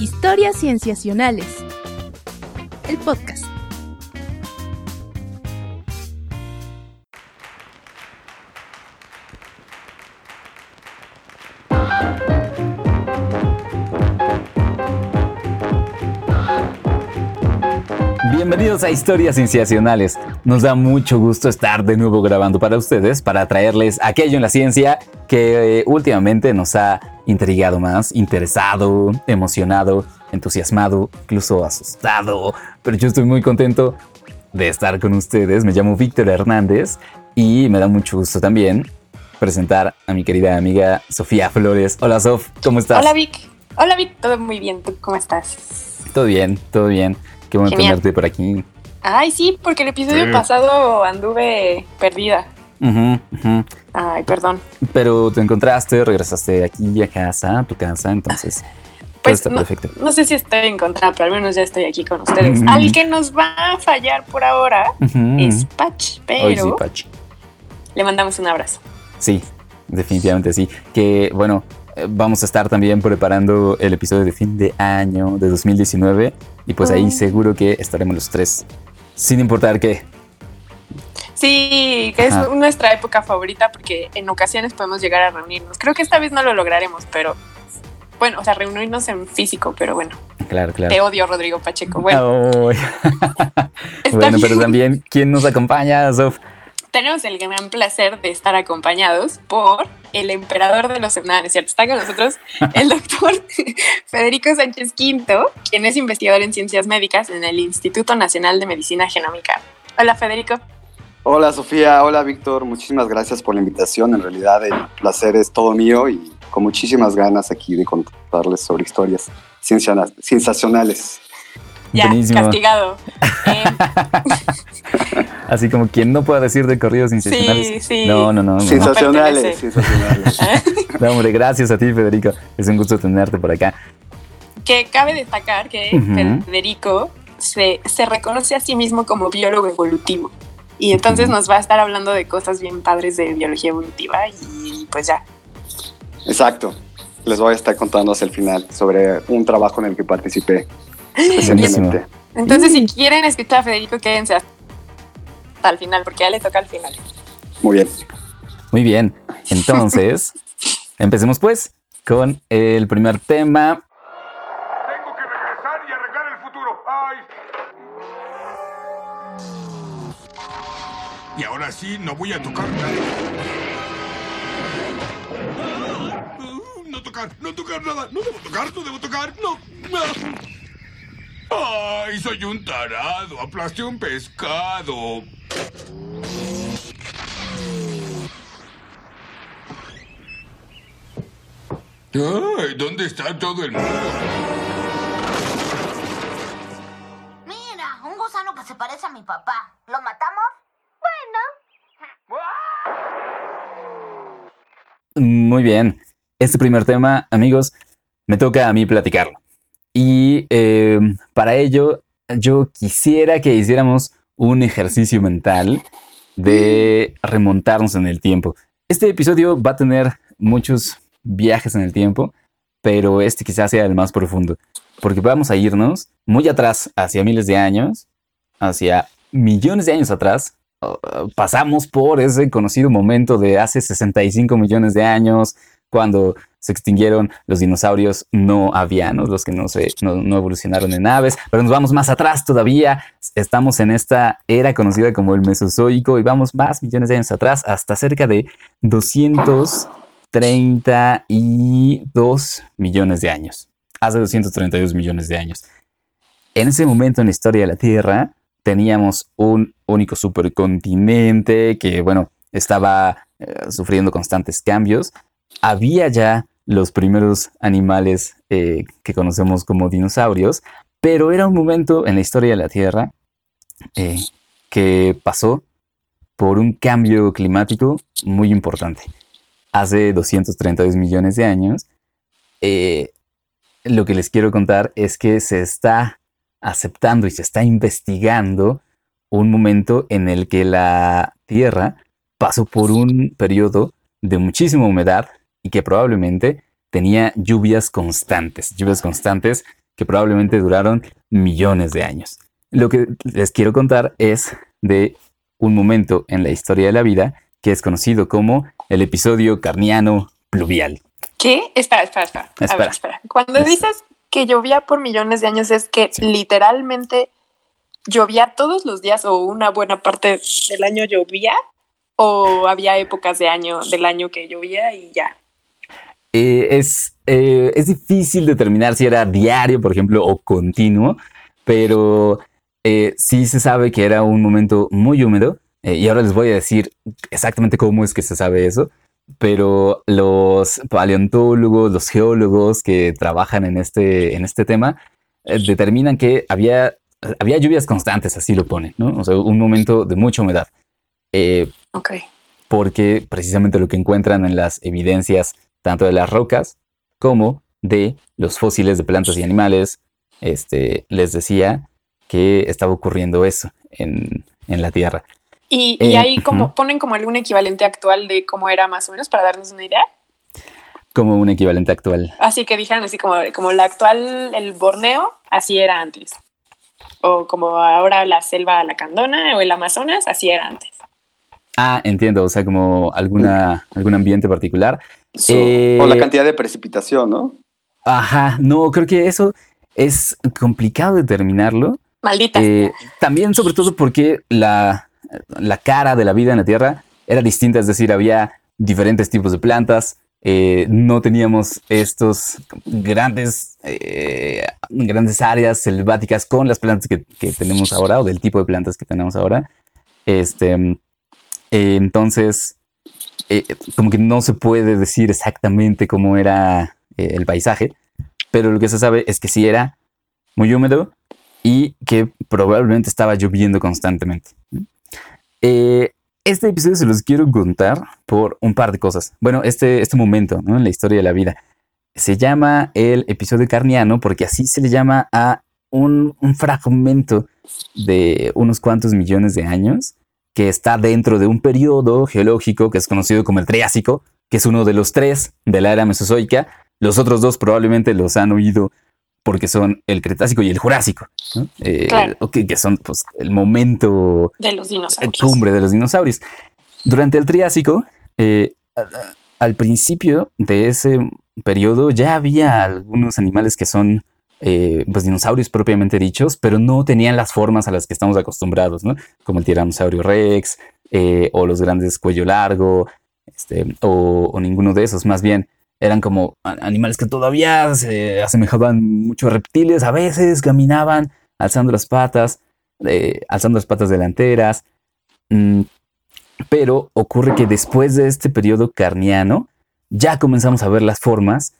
Historias Cienciacionales. El podcast. Bienvenidos a Historias Cienciacionales. Nos da mucho gusto estar de nuevo grabando para ustedes para traerles aquello en la ciencia que eh, últimamente nos ha intrigado más, interesado, emocionado, entusiasmado, incluso asustado. Pero yo estoy muy contento de estar con ustedes. Me llamo Víctor Hernández y me da mucho gusto también presentar a mi querida amiga Sofía Flores. Hola Sof, ¿cómo estás? Hola Vic. Hola Vic, todo muy bien. ¿Tú cómo estás? Todo bien, todo bien. Qué bueno Genial. tenerte por aquí. Ay, sí, porque el episodio Sí. pasado anduve perdida. Ay, perdón. Pero te encontraste, regresaste aquí a casa, a tu casa, entonces todo Pues está no, perfecto. no sé si estoy en contra, pero al menos ya estoy aquí con ustedes. Al que nos va a fallar por ahora es Patch, Hoy sí, pero Pachi. le mandamos un abrazo. Sí, definitivamente sí. Que bueno, eh, vamos a estar también preparando el episodio de fin de año de 2019 y pues ahí seguro que estaremos los tres, sin importar qué. Sí, que es Ajá. nuestra época favorita porque en ocasiones podemos llegar a reunirnos. Creo que esta vez no lo lograremos, pero bueno, o sea, reunirnos en físico, pero bueno, Claro, claro. te odio, Rodrigo Pacheco. Bueno, bueno, pero también, ¿quién nos acompaña, Sof? Tenemos el gran placer de estar acompañados por el emperador de los... No es cierto, está con nosotros el doctor Federico Sánchez Quinto, quien es investigador en ciencias médicas en el Instituto Nacional de Medicina Genómica. Hola, Federico. Hola Sofía, hola Víctor, muchísimas gracias por la invitación. En realidad el placer es todo mío y con muchísimas ganas aquí de contarles sobre historias sensacionales. Ya, Buenísimo. castigado. Eh, Así como quien no pueda decir de corridos sensacionales. sí, sí. No, no, no. no. sensacionales, pertenece. sensacionales. No, hombre, gracias a ti, Federico. Es un gusto tenerte por acá. que cabe destacar que. Federico se, se reconoce a sí mismo como biólogo evolutivo. Y entonces nos va a estar hablando de cosas bien padres de biología evolutiva y pues ya. Exacto. Les voy a estar contando hacia el final sobre un trabajo en el que participé. Entonces, Mm. si quieren escuchar a Federico, quédense hasta el final, porque ya le toca al final. Muy bien. Muy bien. Entonces, empecemos pues con el primer tema. Tengo que regresar y arreglar el futuro. ¡Ay! Y ahora sí, no voy a tocar nada. No tocar, no tocar nada. No debo tocar, no debo tocar, no. no. ¡Ay, soy un tarado! Aplasté un pescado. ¡Ay! ¿Dónde está todo el mundo? Mira, un gusano que se parece a mi papá. ¿Lo matamos? Bueno. Muy bien. Este primer tema, amigos, me toca a mí platicarlo. Y eh, para ello, yo quisiera que hiciéramos un ejercicio mental de remontarnos en el tiempo. Este episodio va a tener muchos viajes en el tiempo, pero este quizás sea el más profundo, porque vamos a irnos muy atrás, hacia miles de años, hacia millones de años atrás. Uh, pasamos por ese conocido momento de hace 65 millones de años, cuando se extinguieron los dinosaurios no avianos, los que no, evolucionaron en aves, pero nos vamos más atrás todavía, estamos en esta era conocida como el Mesozoico y vamos más millones de años atrás, hasta cerca de 232 millones de años, hace 232 millones de años. En ese momento en la historia de la Tierra teníamos un único supercontinente que, bueno, estaba eh, sufriendo constantes cambios. Había ya los primeros animales eh, que conocemos como dinosaurios, pero era un momento en la historia de la Tierra eh, que pasó por un cambio climático muy importante. Hace 232 millones de años, eh, lo que les quiero contar es que se está aceptando y se está investigando un momento en el que la Tierra pasó por un periodo de muchísima humedad y que probablemente tenía lluvias constantes, lluvias constantes que probablemente duraron millones de años. Lo que les quiero contar es de un momento en la historia de la vida que es conocido como el episodio carniano pluvial. ¿Qué? Espera, espera, espera. A Espera. ver, espera. Cuando Es- dices que llovía por millones de años, es que Sí. literalmente llovía todos los días o una buena parte del año llovía o había épocas de año del año que llovía y ya. Eh, es, eh, es difícil determinar si era diario, por ejemplo, o continuo, pero eh, sí se sabe que era un momento muy húmedo. eh, y ahora les voy a decir exactamente cómo es que se sabe eso. Pero los paleontólogos, los geólogos que trabajan en este, en este tema, eh, determinan que había, había lluvias constantes, así lo ponen, ¿no? O sea, un momento de mucha humedad. Ok. porque precisamente lo que encuentran en las evidencias tanto de las rocas como de los fósiles de plantas y animales, este, les decía que estaba ocurriendo eso en, en la Tierra. Y, y Eh, ahí como ponen como algún equivalente actual de cómo era más o menos para darnos una idea. Como un equivalente actual. Así que dijeron así como, como la actual, el Borneo, así era antes. O como ahora la selva lacandona o el Amazonas, así era antes. Ah, entiendo, o sea, como alguna, algún ambiente particular. So- Eh, O la cantidad de precipitación, ¿no? Ajá, no, creo que eso es complicado determinarlo. Maldita. Eh, también, sobre todo, porque la, la cara de la vida en la Tierra era distinta, es decir, había diferentes tipos de plantas, eh, no teníamos estos grandes, eh, grandes áreas selváticas con las plantas que, que tenemos ahora o del tipo de plantas que tenemos ahora. Este, eh, entonces, eh, como que no se puede decir exactamente cómo era eh, el paisaje, pero lo que se sabe es que sí era muy húmedo y que probablemente estaba lloviendo constantemente. Eh, este episodio se los quiero contar por un par de cosas. Bueno, este, este momento en la historia de la vida se llama el episodio carniano porque así se le llama a un fragmento de unos cuantos millones de años que está dentro de un periodo geológico que es conocido como el Triásico, que es uno de los tres de la era Mesozoica. Los otros dos probablemente los han oído porque son el Cretácico y el Jurásico, ¿no? Eh, Claro. que son pues, el momento de los dinosaurios. cumbre de los dinosaurios. Durante el Triásico, eh, al principio de ese periodo ya había algunos animales que son eh, pues dinosaurios propiamente dichos, pero no tenían las formas a las que estamos acostumbrados. Como el tiranosaurio rex eh, o los grandes cuello largo, este, o, ninguno de esos. Más bien eran como animales que todavía se asemejaban mucho a reptiles, a veces caminaban alzando las patas, eh, alzando las patas delanteras. Mm, pero ocurre que después de este periodo carniano, ya comenzamos a ver las formas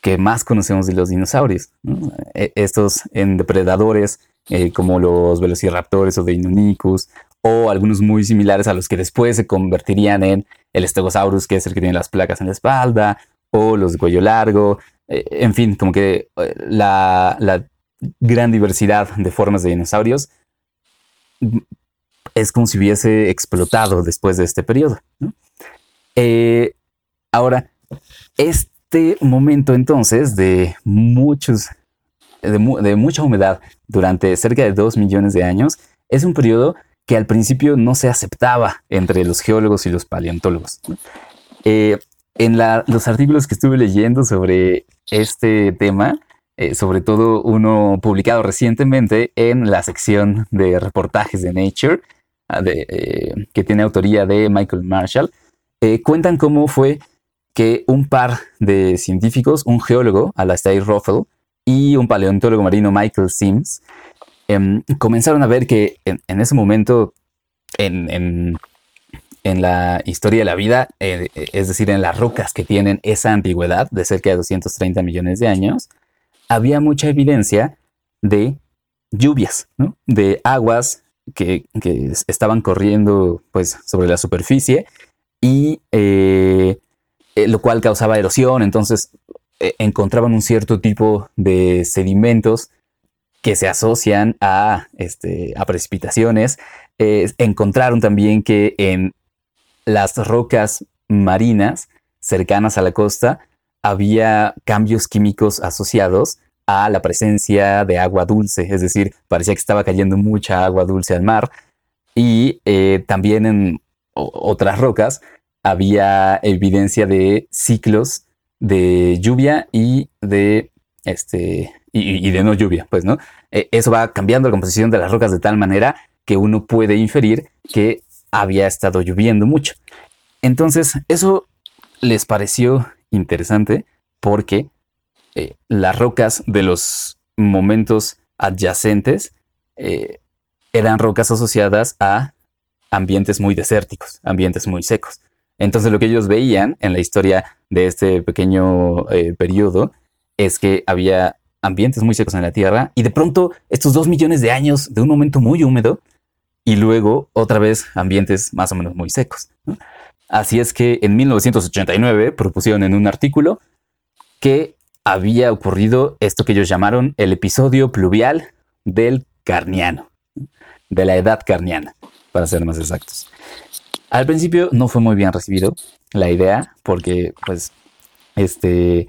que más conocemos de los dinosaurios. ¿no? E- Estos en depredadores eh, como los velociraptores o Deinonychus, o algunos muy similares a los que después se convertirían en el Stegosaurus, que es el que tiene las placas en la espalda, o los de cuello largo. eh, en fin, como que eh, la, gran diversidad de formas de dinosaurios mm, es como si hubiese explotado después de este periodo. ahora, este momento entonces de muchos, de, mu- de mucha humedad durante cerca de dos millones de años, es un periodo que al principio no se aceptaba entre los geólogos y los paleontólogos. Eh, en los artículos que estuve leyendo sobre este tema, eh, sobre todo uno publicado recientemente en la sección de reportajes de Nature, ah, eh, que tiene autoría de Michael Marshall, cuentan cómo fue que un par de científicos, un geólogo, Alastair Ruffel, y un paleontólogo marino, Michael Sims, em, comenzaron a ver que en, ese momento, en, en- en la historia de la vida, eh, es decir, en las rocas que tienen esa antigüedad de cerca de 230 millones de años, había mucha evidencia de lluvias, de aguas que, que estaban corriendo pues, sobre la superficie y eh, eh, lo cual causaba erosión, entonces eh, encontraban un cierto tipo de sedimentos que se asocian a, este, a precipitaciones. Eh, encontraron también que en las rocas marinas cercanas a la costa había cambios químicos asociados a la presencia de agua dulce, es decir, parecía que estaba cayendo mucha agua dulce al mar. Y también en otras rocas había evidencia de ciclos de lluvia y de este y, de no lluvia, pues, ¿no? Eh, eso va cambiando la composición de las rocas de tal manera que uno puede inferir que había estado lloviendo mucho. Entonces, eso les pareció interesante porque eh, las rocas de los momentos adyacentes eh, eran rocas asociadas a ambientes muy desérticos, ambientes muy secos. Entonces lo que ellos veían en la historia de este pequeño eh, periodo es que había ambientes muy secos en la Tierra y de pronto estos dos millones de años de un momento muy húmedo y luego otra vez ambientes más o menos muy secos. Así es que en 1989 propusieron en un artículo que había ocurrido esto que ellos llamaron el episodio pluvial del Carniano, de la edad carniana, para ser más exactos. Al principio no fue muy bien recibido la idea, porque pues este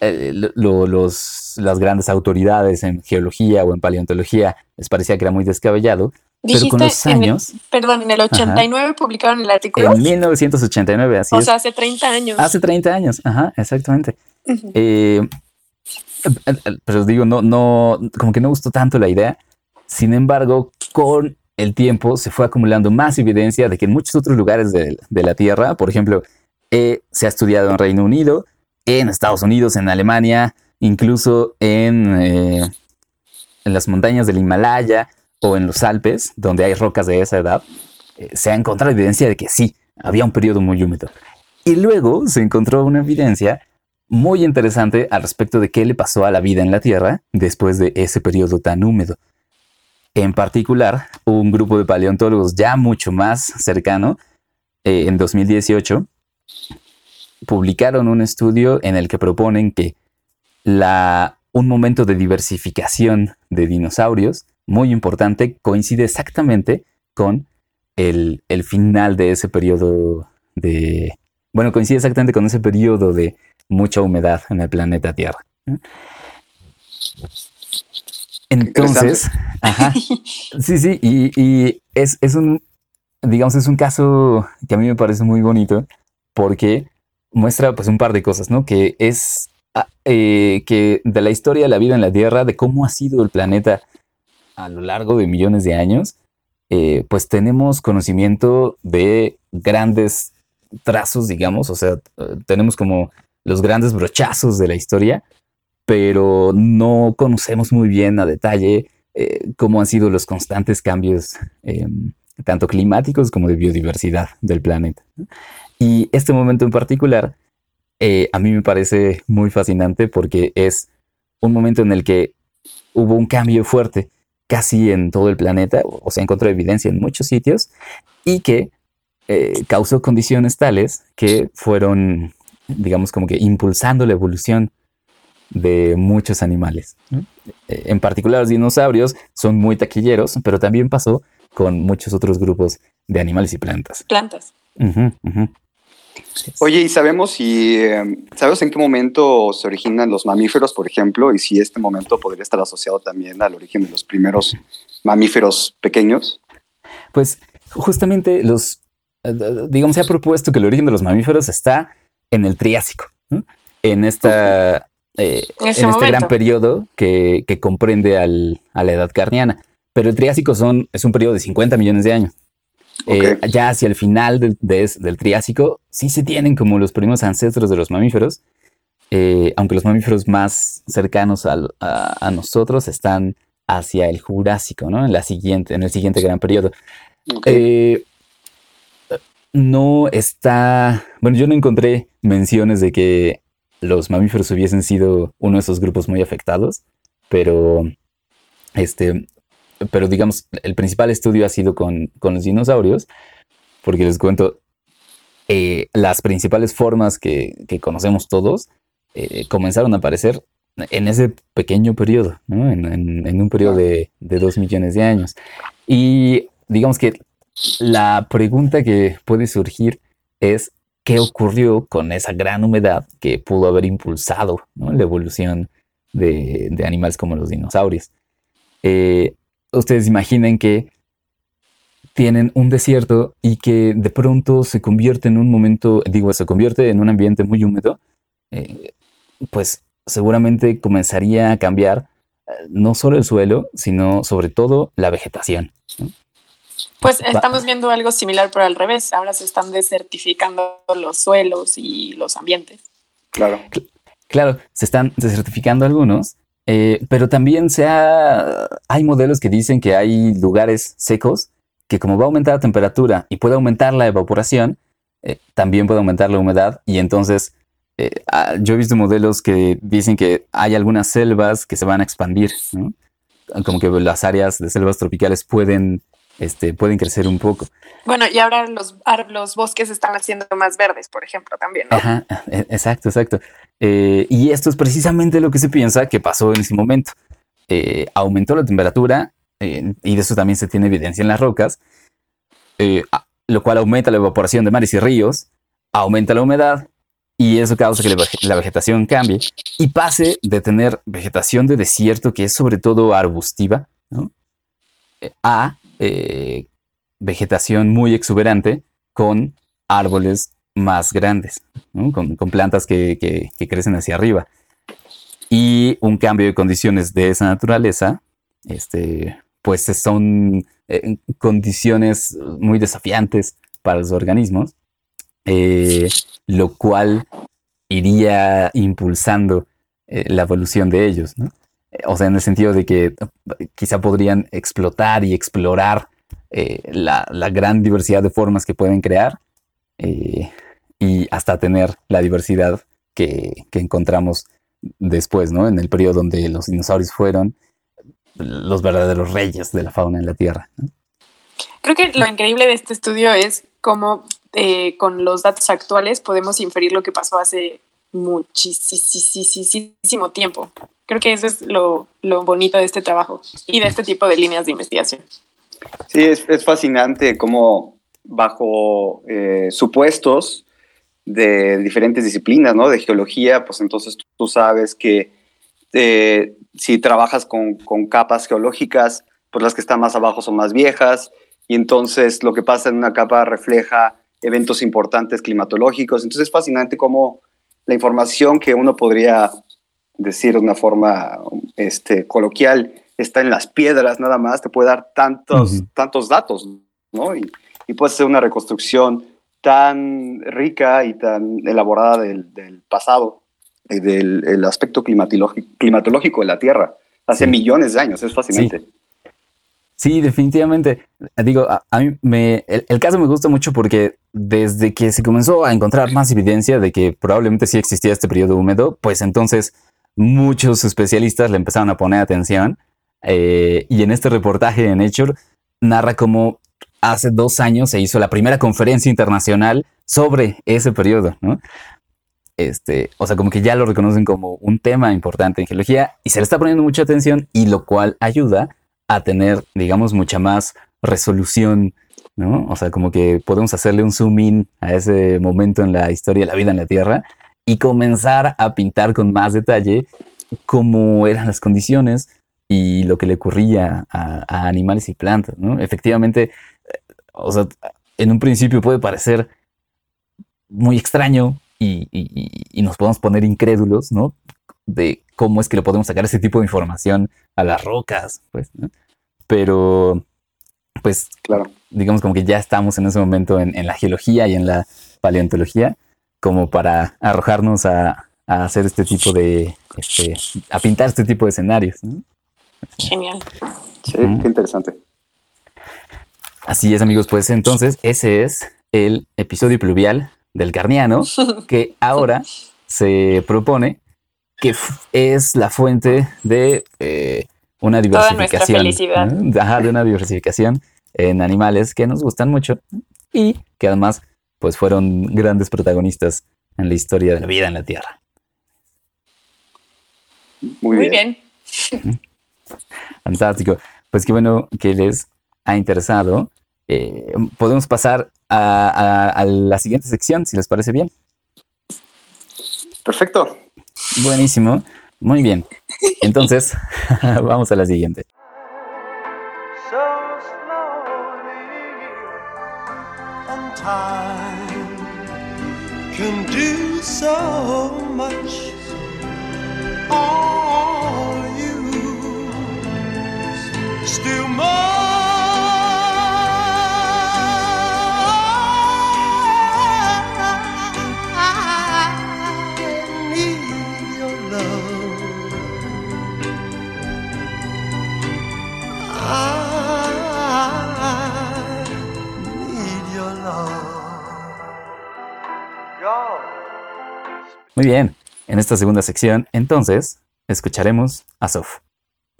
eh, lo- lo- los, las grandes autoridades en geología o en paleontología les parecía que era muy descabellado, pero con los en el- años, perdón, en el 89 publicaron el artículo. en 1989, así o es, sea, hace 30 años. hace 30 años, ajá, exactamente. Ujú. Eh, eh, eh, pero digo, no, no, como que no gustó tanto la idea. Sin embargo, con el tiempo se fue acumulando más evidencia de que en muchos otros lugares de, la Tierra, por ejemplo, eh, se ha estudiado en Reino Unido, en Estados Unidos, en Alemania, incluso en, eh, en las montañas del Himalaya o en los Alpes, donde hay rocas de esa edad, eh, se ha encontrado evidencia de que sí, había un periodo muy húmedo. Y luego se encontró una evidencia muy interesante al respecto de qué le pasó a la vida en la Tierra después de ese periodo tan húmedo. En particular, un grupo de paleontólogos ya mucho más cercano, eh, en 2018, publicaron un estudio en el que proponen que un momento de diversificación de dinosaurios muy importante coincide exactamente con el, el final de ese periodo de... Bueno, coincide exactamente con ese periodo de mucha humedad en el planeta Tierra. Entonces, ajá, sí, sí, y, y es, es un, digamos, es un caso que a mí me parece muy bonito porque muestra pues un par de cosas, ¿no? Que es ah, eh, que de la historia de la vida en la Tierra, de cómo ha sido el planeta a lo largo de millones de años, eh, pues tenemos conocimiento de grandes trazos, digamos, o sea, eh, tenemos como los grandes brochazos de la historia, pero no conocemos muy bien a detalle eh, cómo han sido los constantes cambios, eh, tanto climáticos como de biodiversidad del planeta. Y este momento en particular, eh, a mí me parece muy fascinante porque es un momento en el que hubo un cambio fuerte casi en todo el planeta, o o se encontró evidencia en muchos sitios, y que causó condiciones tales que fueron, digamos, como que impulsando la evolución de muchos animales. Eh, En particular los dinosaurios son muy taquilleros, pero también pasó con muchos otros grupos de animales y plantas. Plantas. Oye, ¿y sabemos si eh, sabes en qué momento se originan los mamíferos, por ejemplo, y si este momento podría estar asociado también al origen de los primeros mamíferos pequeños? Pues justamente los, eh, d- digamos, se ha propuesto que el origen de los mamíferos está en el Triásico, en esta, eh, En este momento. gran periodo que, que comprende al- a la edad carniana. Pero el Triásico son, es un periodo de 50 millones de años. Eh, ya hacia el final del, de es- del Triásico, sí se tienen como los primeros ancestros de los mamíferos, eh, aunque los mamíferos más cercanos al- a, a nosotros están hacia el Jurásico, ¿no? En, la siguiente, en el siguiente gran periodo. Eh, no está. Bueno, yo no encontré menciones de que los mamíferos hubiesen sido uno de esos grupos muy afectados, pero este, pero digamos, el principal estudio ha sido con, con los dinosaurios, porque les cuento, eh, las principales formas que, que conocemos todos eh, comenzaron a aparecer en ese pequeño periodo, ¿no? en, en- un periodo de, de dos millones de años. Y digamos que la pregunta que puede surgir es qué ocurrió con esa gran humedad que pudo haber impulsado ¿no? la evolución de, de animales como los dinosaurios. Eh, ustedes imaginen que tienen un desierto y que de pronto se convierte en un momento, digo, se convierte en un ambiente muy húmedo, eh, pues seguramente comenzaría a cambiar eh, no solo el suelo, sino sobre todo la vegetación. ¿no? Pues estamos viendo algo similar, pero al revés. Ahora se están desertificando los suelos y los ambientes. Claro. Claro, se están desertificando algunos, eh, pero también se ha- hay modelos que dicen que hay lugares secos que como va a aumentar la temperatura y puede aumentar la evaporación, eh, también puede aumentar la humedad y entonces eh, yo he visto modelos que dicen que hay algunas selvas que se van a expandir, ¿no? como que las áreas de selvas tropicales pueden, este, pueden crecer un poco. Bueno, y ahora los, bosques están haciendo más verdes, por ejemplo, también. ¿no? Ajá, e- exacto, exacto. Eh, y esto es precisamente lo que se piensa que pasó en ese momento. Eh, aumentó la temperatura, eh, y de eso también se tiene evidencia en las rocas, lo cual aumenta la evaporación de mares y ríos, aumenta la humedad, y eso causa que la, vege- la vegetación cambie y pase de tener vegetación de desierto, que es sobre todo arbustiva, ¿no? A eh, vegetación muy exuberante con árboles más grandes, con, con plantas que, que- crecen hacia arriba. Y un cambio de condiciones de esa naturaleza, este, pues son eh, condiciones muy desafiantes para los organismos, eh, lo cual iría impulsando la evolución de ellos, ¿no? O sea, en el sentido de que eh, quizá podrían explotar y explorar eh, la, gran diversidad de formas que pueden crear eh, y hasta tener la diversidad que, encontramos después, ¿no? En el periodo donde los dinosaurios fueron los verdaderos reyes de la fauna en la Tierra. Creo que lo increíble de este estudio es cómo con los datos actuales podemos inferir lo que pasó hace muchísimo tiempo. Creo que eso es lo, lo bonito de este trabajo y de este tipo de líneas de investigación. Sí, es, es fascinante cómo bajo eh, supuestos de diferentes disciplinas, ¿no? De geología, pues entonces tú, sabes que eh, si trabajas con, con capas geológicas, pues las que están más abajo son más viejas, y entonces lo que pasa en una capa refleja eventos importantes climatológicos. Entonces es fascinante cómo la información que uno podría decir de una forma este, coloquial está en las piedras nada más, te puede dar tantos, tantos datos, ¿no? Y, y puede ser una reconstrucción tan rica y tan elaborada del, del pasado, y del el aspecto climatológico, de la Tierra, hace Sí. millones de años, es fascinante. Sí, definitivamente. Digo, a, a mí me, el, el caso me gusta mucho porque desde que se comenzó a encontrar más evidencia de que probablemente sí existía este periodo húmedo, pues entonces muchos especialistas le empezaron a poner atención. eh, y en este reportaje en Nature narra cómo hace dos años se hizo la primera conferencia internacional sobre ese periodo. Este, o sea, como que ya lo reconocen como un tema importante en geología y se le está poniendo mucha atención y lo cual ayuda a tener, digamos, mucha más resolución, ¿no? O sea, como que podemos hacerle un zoom in a ese momento en la historia de la vida en la Tierra y comenzar a pintar con más detalle cómo eran las condiciones y lo que le ocurría a, a animales y plantas, ¿no? Efectivamente, eh, o sea, en un principio puede parecer muy extraño y- y nos podemos poner incrédulos, ¿no? De cómo es que le podemos sacar ese tipo de información a las rocas, pues, ¿no? Pero, pues, Claro. digamos como que ya estamos en ese momento en, en la geología y en la paleontología como para arrojarnos a, a hacer este tipo de, este, a pintar este tipo de escenarios, ¿no? Genial. Sí, qué interesante. Así es, amigos, pues entonces ese es el episodio pluvial del Carniano que ahora se propone que es la fuente de eh, una Toda nuestra diversificación. felicidad. ¿no? Ajá, de una diversificación en animales que nos gustan mucho y que además pues fueron grandes protagonistas en la historia de la vida en la Tierra. Muy, Muy bien. bien. Fantástico. Pues qué bueno que les ha interesado. Eh, podemos pasar a, a- a la siguiente sección, si les parece bien. Perfecto. Buenísimo. Muy bien. Entonces, vamos a la siguiente. So much. All you still more Muy bien. En esta segunda sección, entonces, escucharemos a Sof.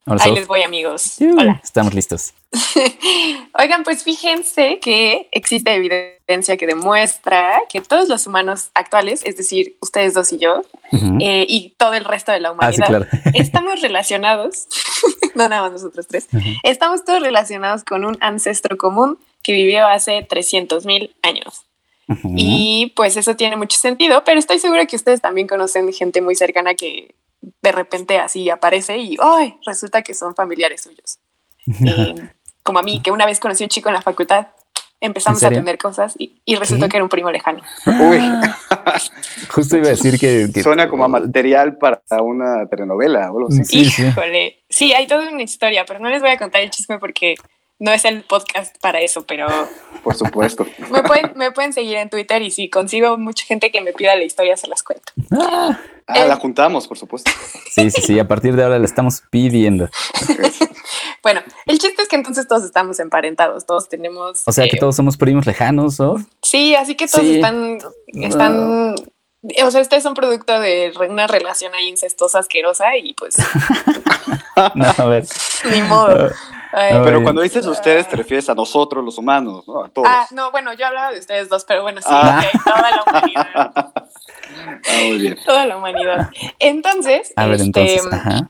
Hola, Ahí Sof. les voy, amigos. Hola. Estamos listos. Oigan, pues fíjense que existe evidencia que demuestra que todos los humanos actuales, es decir, ustedes dos y yo, eh, y todo el resto de la Ah, sí, humanidad, claro. estamos relacionados, no nada más nosotros tres, estamos todos relacionados con un ancestro común que vivió hace 300 mil años. Ujú. Y pues eso tiene mucho sentido, pero estoy segura que ustedes también conocen gente muy cercana que de repente así aparece y ¡ay! resulta que son familiares suyos. Eh, como a mí, que una vez conocí a un chico en la facultad, empezamos ¿En a aprender cosas y, y resultó ¿Qué? que era un primo lejano. Uy, Justo iba a decir que... que- suena como a material para una telenovela o algo así. Sí, sí. Híjole. Sí, hay toda una historia, pero no les voy a contar el chisme porque no es el podcast para eso, pero Por supuesto. me pueden, me pueden seguir en Twitter y si consigo mucha gente que me pida la historia, se las cuento. Ah, Ah, la juntamos, por supuesto. sí, sí, sí. A partir de ahora le estamos pidiendo. Bueno, el chiste es que entonces todos estamos emparentados, todos tenemos... O sea que eh, todos somos primos lejanos, ¿o? Sí, así que todos Sí. están, están, o sea, ustedes son producto de una relación ahí incestuosa, asquerosa y pues No, a ver. ni modo. Ay, Pero cuando dices ustedes, te refieres a nosotros, los humanos, ¿no? A todos. Ah, no, bueno, yo hablaba de ustedes dos, pero bueno, sí, Ah. toda la humanidad, Ah, muy bien. toda la humanidad. Entonces, A ver, este, entonces. Ajá.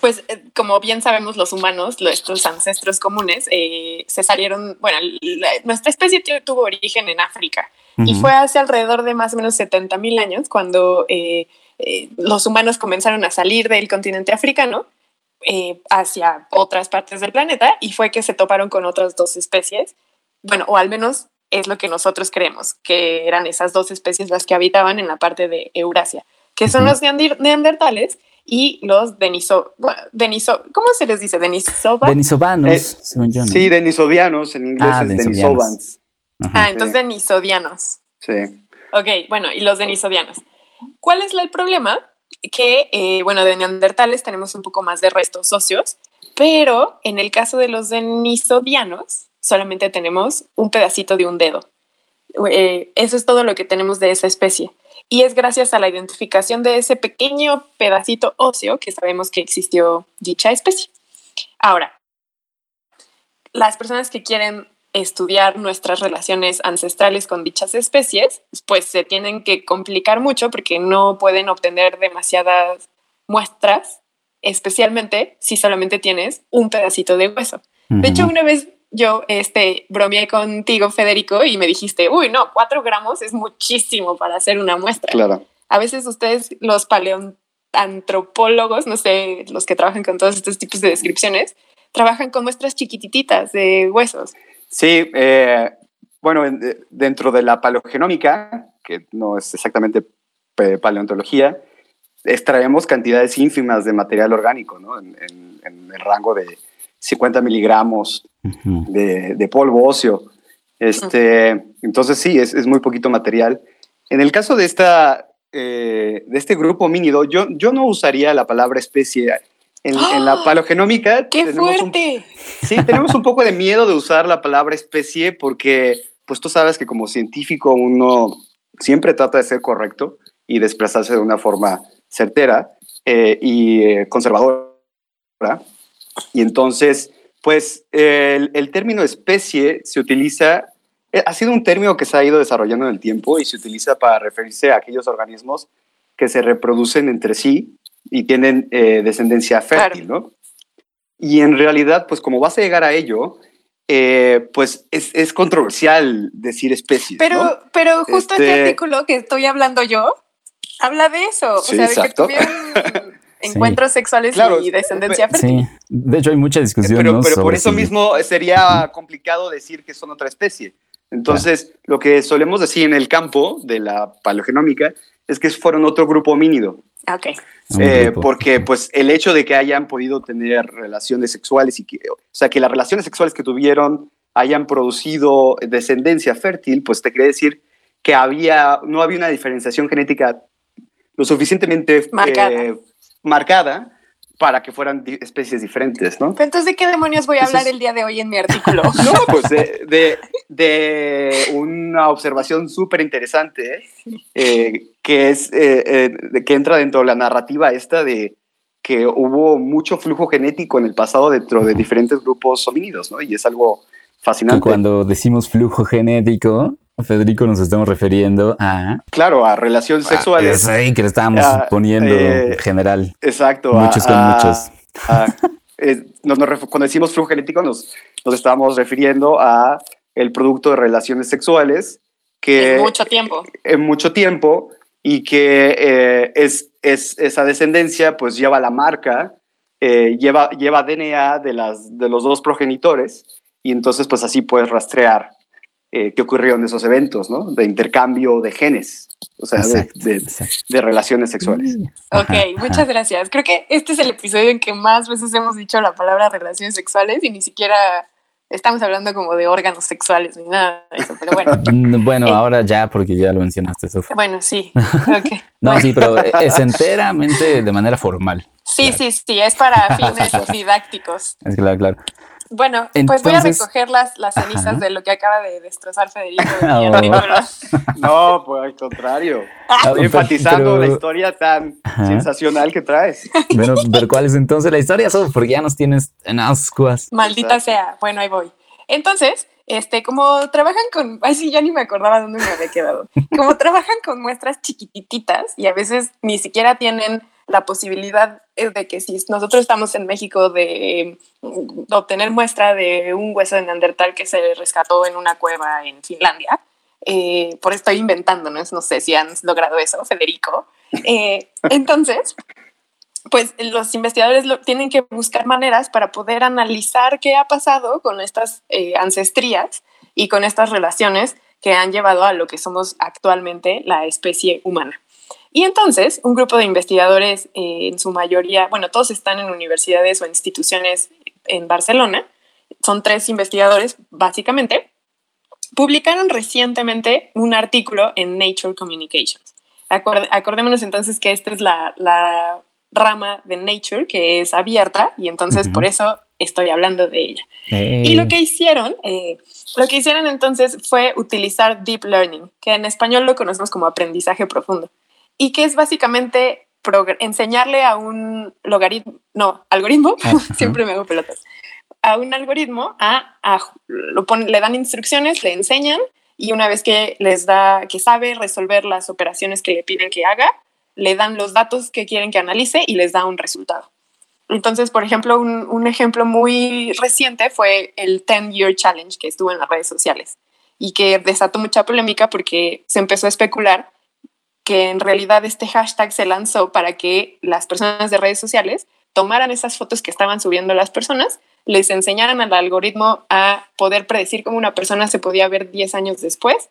pues eh, como bien sabemos los humanos, nuestros ancestros comunes, eh, se salieron, bueno, la- nuestra especie tu- tuvo origen en África. Y fue hace alrededor de más o menos 70 mil años cuando eh, eh, los humanos comenzaron a salir del continente africano eh, hacia otras partes del planeta y fue que se toparon con otras dos especies. Bueno, o al menos es lo que nosotros creemos, que eran esas dos especies las que habitaban en la parte de Eurasia, que son los neandir- neandertales y los deniso, bueno, deniso, ¿cómo se les dice? Denisova. Denisovanos, Eh, según yo. ¿no? Sí, denisovanos, en inglés Ah, es denisovanos. denisovans. Ajá. ah, entonces denisodianos. Sí. Ok, bueno, y los denisodianos. ¿Cuál es el problema? Que, eh, bueno, de neandertales tenemos un poco más de restos óseos, pero en el caso de los denisodianos solamente tenemos un pedacito de un dedo. Eh, eso es todo lo que tenemos de esa especie. Y es gracias a la identificación de ese pequeño pedacito óseo que sabemos que existió dicha especie. Ahora, las personas que quieren estudiar nuestras relaciones ancestrales con dichas especies, pues se tienen que complicar mucho porque no pueden obtener demasiadas muestras, especialmente si solamente tienes un pedacito de hueso. De hecho, una vez yo este, bromeé contigo, Federico, y me dijiste, uy, no, cuatro gramos es muchísimo para hacer una muestra. Claro. A veces ustedes, los paleoantropólogos, no sé, los que trabajan con todos estos tipos de descripciones, trabajan con muestras chiquititas de huesos. Sí, eh, bueno, en- de- dentro de la paleogenómica, que no es exactamente pe- paleontología, extraemos cantidades ínfimas de material orgánico, ¿no? En, en- en el rango de 50 miligramos de, de polvo óseo. Este, entonces sí, es, es muy poquito material. En el caso de, esta, eh, de este grupo homínido, yo, yo no usaría la palabra especie. En, en la paleogenómica ¡Qué tenemos un fuerte! Sí, tenemos un poco de miedo de usar la palabra especie porque, pues tú sabes que como científico uno siempre trata de ser correcto y desplazarse de una forma certera eh, y eh, conservadora. Y entonces, pues el, el término especie se utiliza, eh, ha sido un término que se ha ido desarrollando en el tiempo y se utiliza para referirse a aquellos organismos que se reproducen entre sí y tienen eh, descendencia fértil, ¿no? Y en realidad, pues como vas a llegar a ello, eh, pues es, es controversial decir especies. Pero, ¿no? pero justo este... Este- artículo que estoy hablando yo habla de eso. Sí, o sea, de que tuvieron encuentros sexuales Claro, y descendencia fértil. Sí, de hecho hay mucha discusión. Pero, ¿no? pero por eso si- mismo sería complicado decir que son otra especie. Entonces, lo que solemos decir en el campo de la paleogenómica es que fueron otro grupo homínido. Ah, Ok. Eh, porque pues el hecho de que hayan podido tener relaciones sexuales y que, o sea, que las relaciones sexuales que tuvieron hayan producido descendencia fértil, pues te quiere decir que había, no había una diferenciación genética lo suficientemente Marcada. eh, marcada para que fueran di- especies diferentes, ¿no? Entonces, ¿de qué demonios voy a Entonces- hablar el día de hoy en mi artículo? No, pues de, de- de una observación súper interesante eh, que es eh, eh, de- que entra dentro de la narrativa esta de que hubo mucho flujo genético en el pasado dentro de diferentes grupos homínidos, ¿no? Y es algo fascinante. cuando decimos flujo genético, Federico, nos estamos refiriendo a... Claro, a relaciones Es sexuales. ahí que le estábamos poniendo eh, general. Exacto. Muchos con muchos. a- eh, nos- nos ref- cuando decimos flujo genético nos, nos estamos refiriendo a el producto de relaciones sexuales que Es mucho tiempo. en mucho tiempo y que eh, es, es- esa descendencia pues lleva la marca, eh, lleva, lleva DNA de, las, de los dos progenitores y entonces pues así puedes rastrear eh, qué ocurrió en esos eventos, ¿no? De intercambio de genes, o sea, de, Exacto, de- exacto. de relaciones sexuales. Ok, Ajá, muchas ajá. gracias. Creo que este es el episodio en que más veces hemos dicho la palabra relaciones sexuales y ni siquiera estamos hablando como de órganos sexuales ni nada de eso, pero bueno. Mm, Bueno, Eh. ahora ya, porque ya lo mencionaste, Sofía. Bueno, sí. ok. No, sí, pero es enteramente de manera formal. Sí, sí, sí, es para fines didácticos. Es claro, claro. Bueno, pues voy a Entonces- recoger las, las cenizas Ajá. de lo que acaba de destrozar Federico. de Oh. No, pues al contrario. Ah, Estoy enfatizando pero- la historia tan Ajá. sensacional que traes. Bueno, pero ¿cuál es entonces la historia, Sof? Porque ya nos tienes en ascuas. Maldita Exacto. sea. Bueno, ahí voy. Entonces, este, como trabajan con, ay sí, ya ni me acordaba dónde me había quedado. Como trabajan con muestras chiquititas y a veces ni siquiera tienen la posibilidad eh, de que si nosotros estamos en México de mm, obtener muestra de un hueso de Neandertal que se rescató en una cueva en Finlandia, eh, por estoy inventando, ¿no? no sé si han logrado eso, Federico. Eh, entonces, pues los investigadores lo, tienen que buscar maneras para poder analizar qué ha pasado con estas eh, ancestrías y con estas relaciones que han llevado a lo que somos actualmente la especie humana. Y entonces, un grupo de investigadores, eh, en su mayoría, bueno, todos están en universidades o instituciones en Barcelona, son tres investigadores básicamente, publicaron recientemente un artículo en Nature Communications. Acord- acordémonos entonces que esta es la, la rama de Nature que es abierta y entonces Ujú. por eso estoy hablando de ella. Eh, Y lo que hicieron, eh, lo que hicieron entonces fue utilizar deep learning, que en español lo conocemos como aprendizaje profundo, y que es básicamente enseñarle a un logaritmo, no, algoritmo, Ajá. siempre me hago pelotas, a un algoritmo a, a- lo pon- le dan instrucciones, le enseñan y una vez que les da, que sabe resolver las operaciones que le piden que haga, le dan los datos que quieren que analice y les da un resultado. Entonces, por ejemplo, un, un ejemplo muy reciente fue el 10 Year Challenge que estuvo en las redes sociales y que desató mucha polémica porque se empezó a especular que en realidad este hashtag se lanzó para que las personas de redes sociales tomaran esas fotos que estaban subiendo las personas, les enseñaran al algoritmo a poder predecir cómo una persona se podía ver 10 años después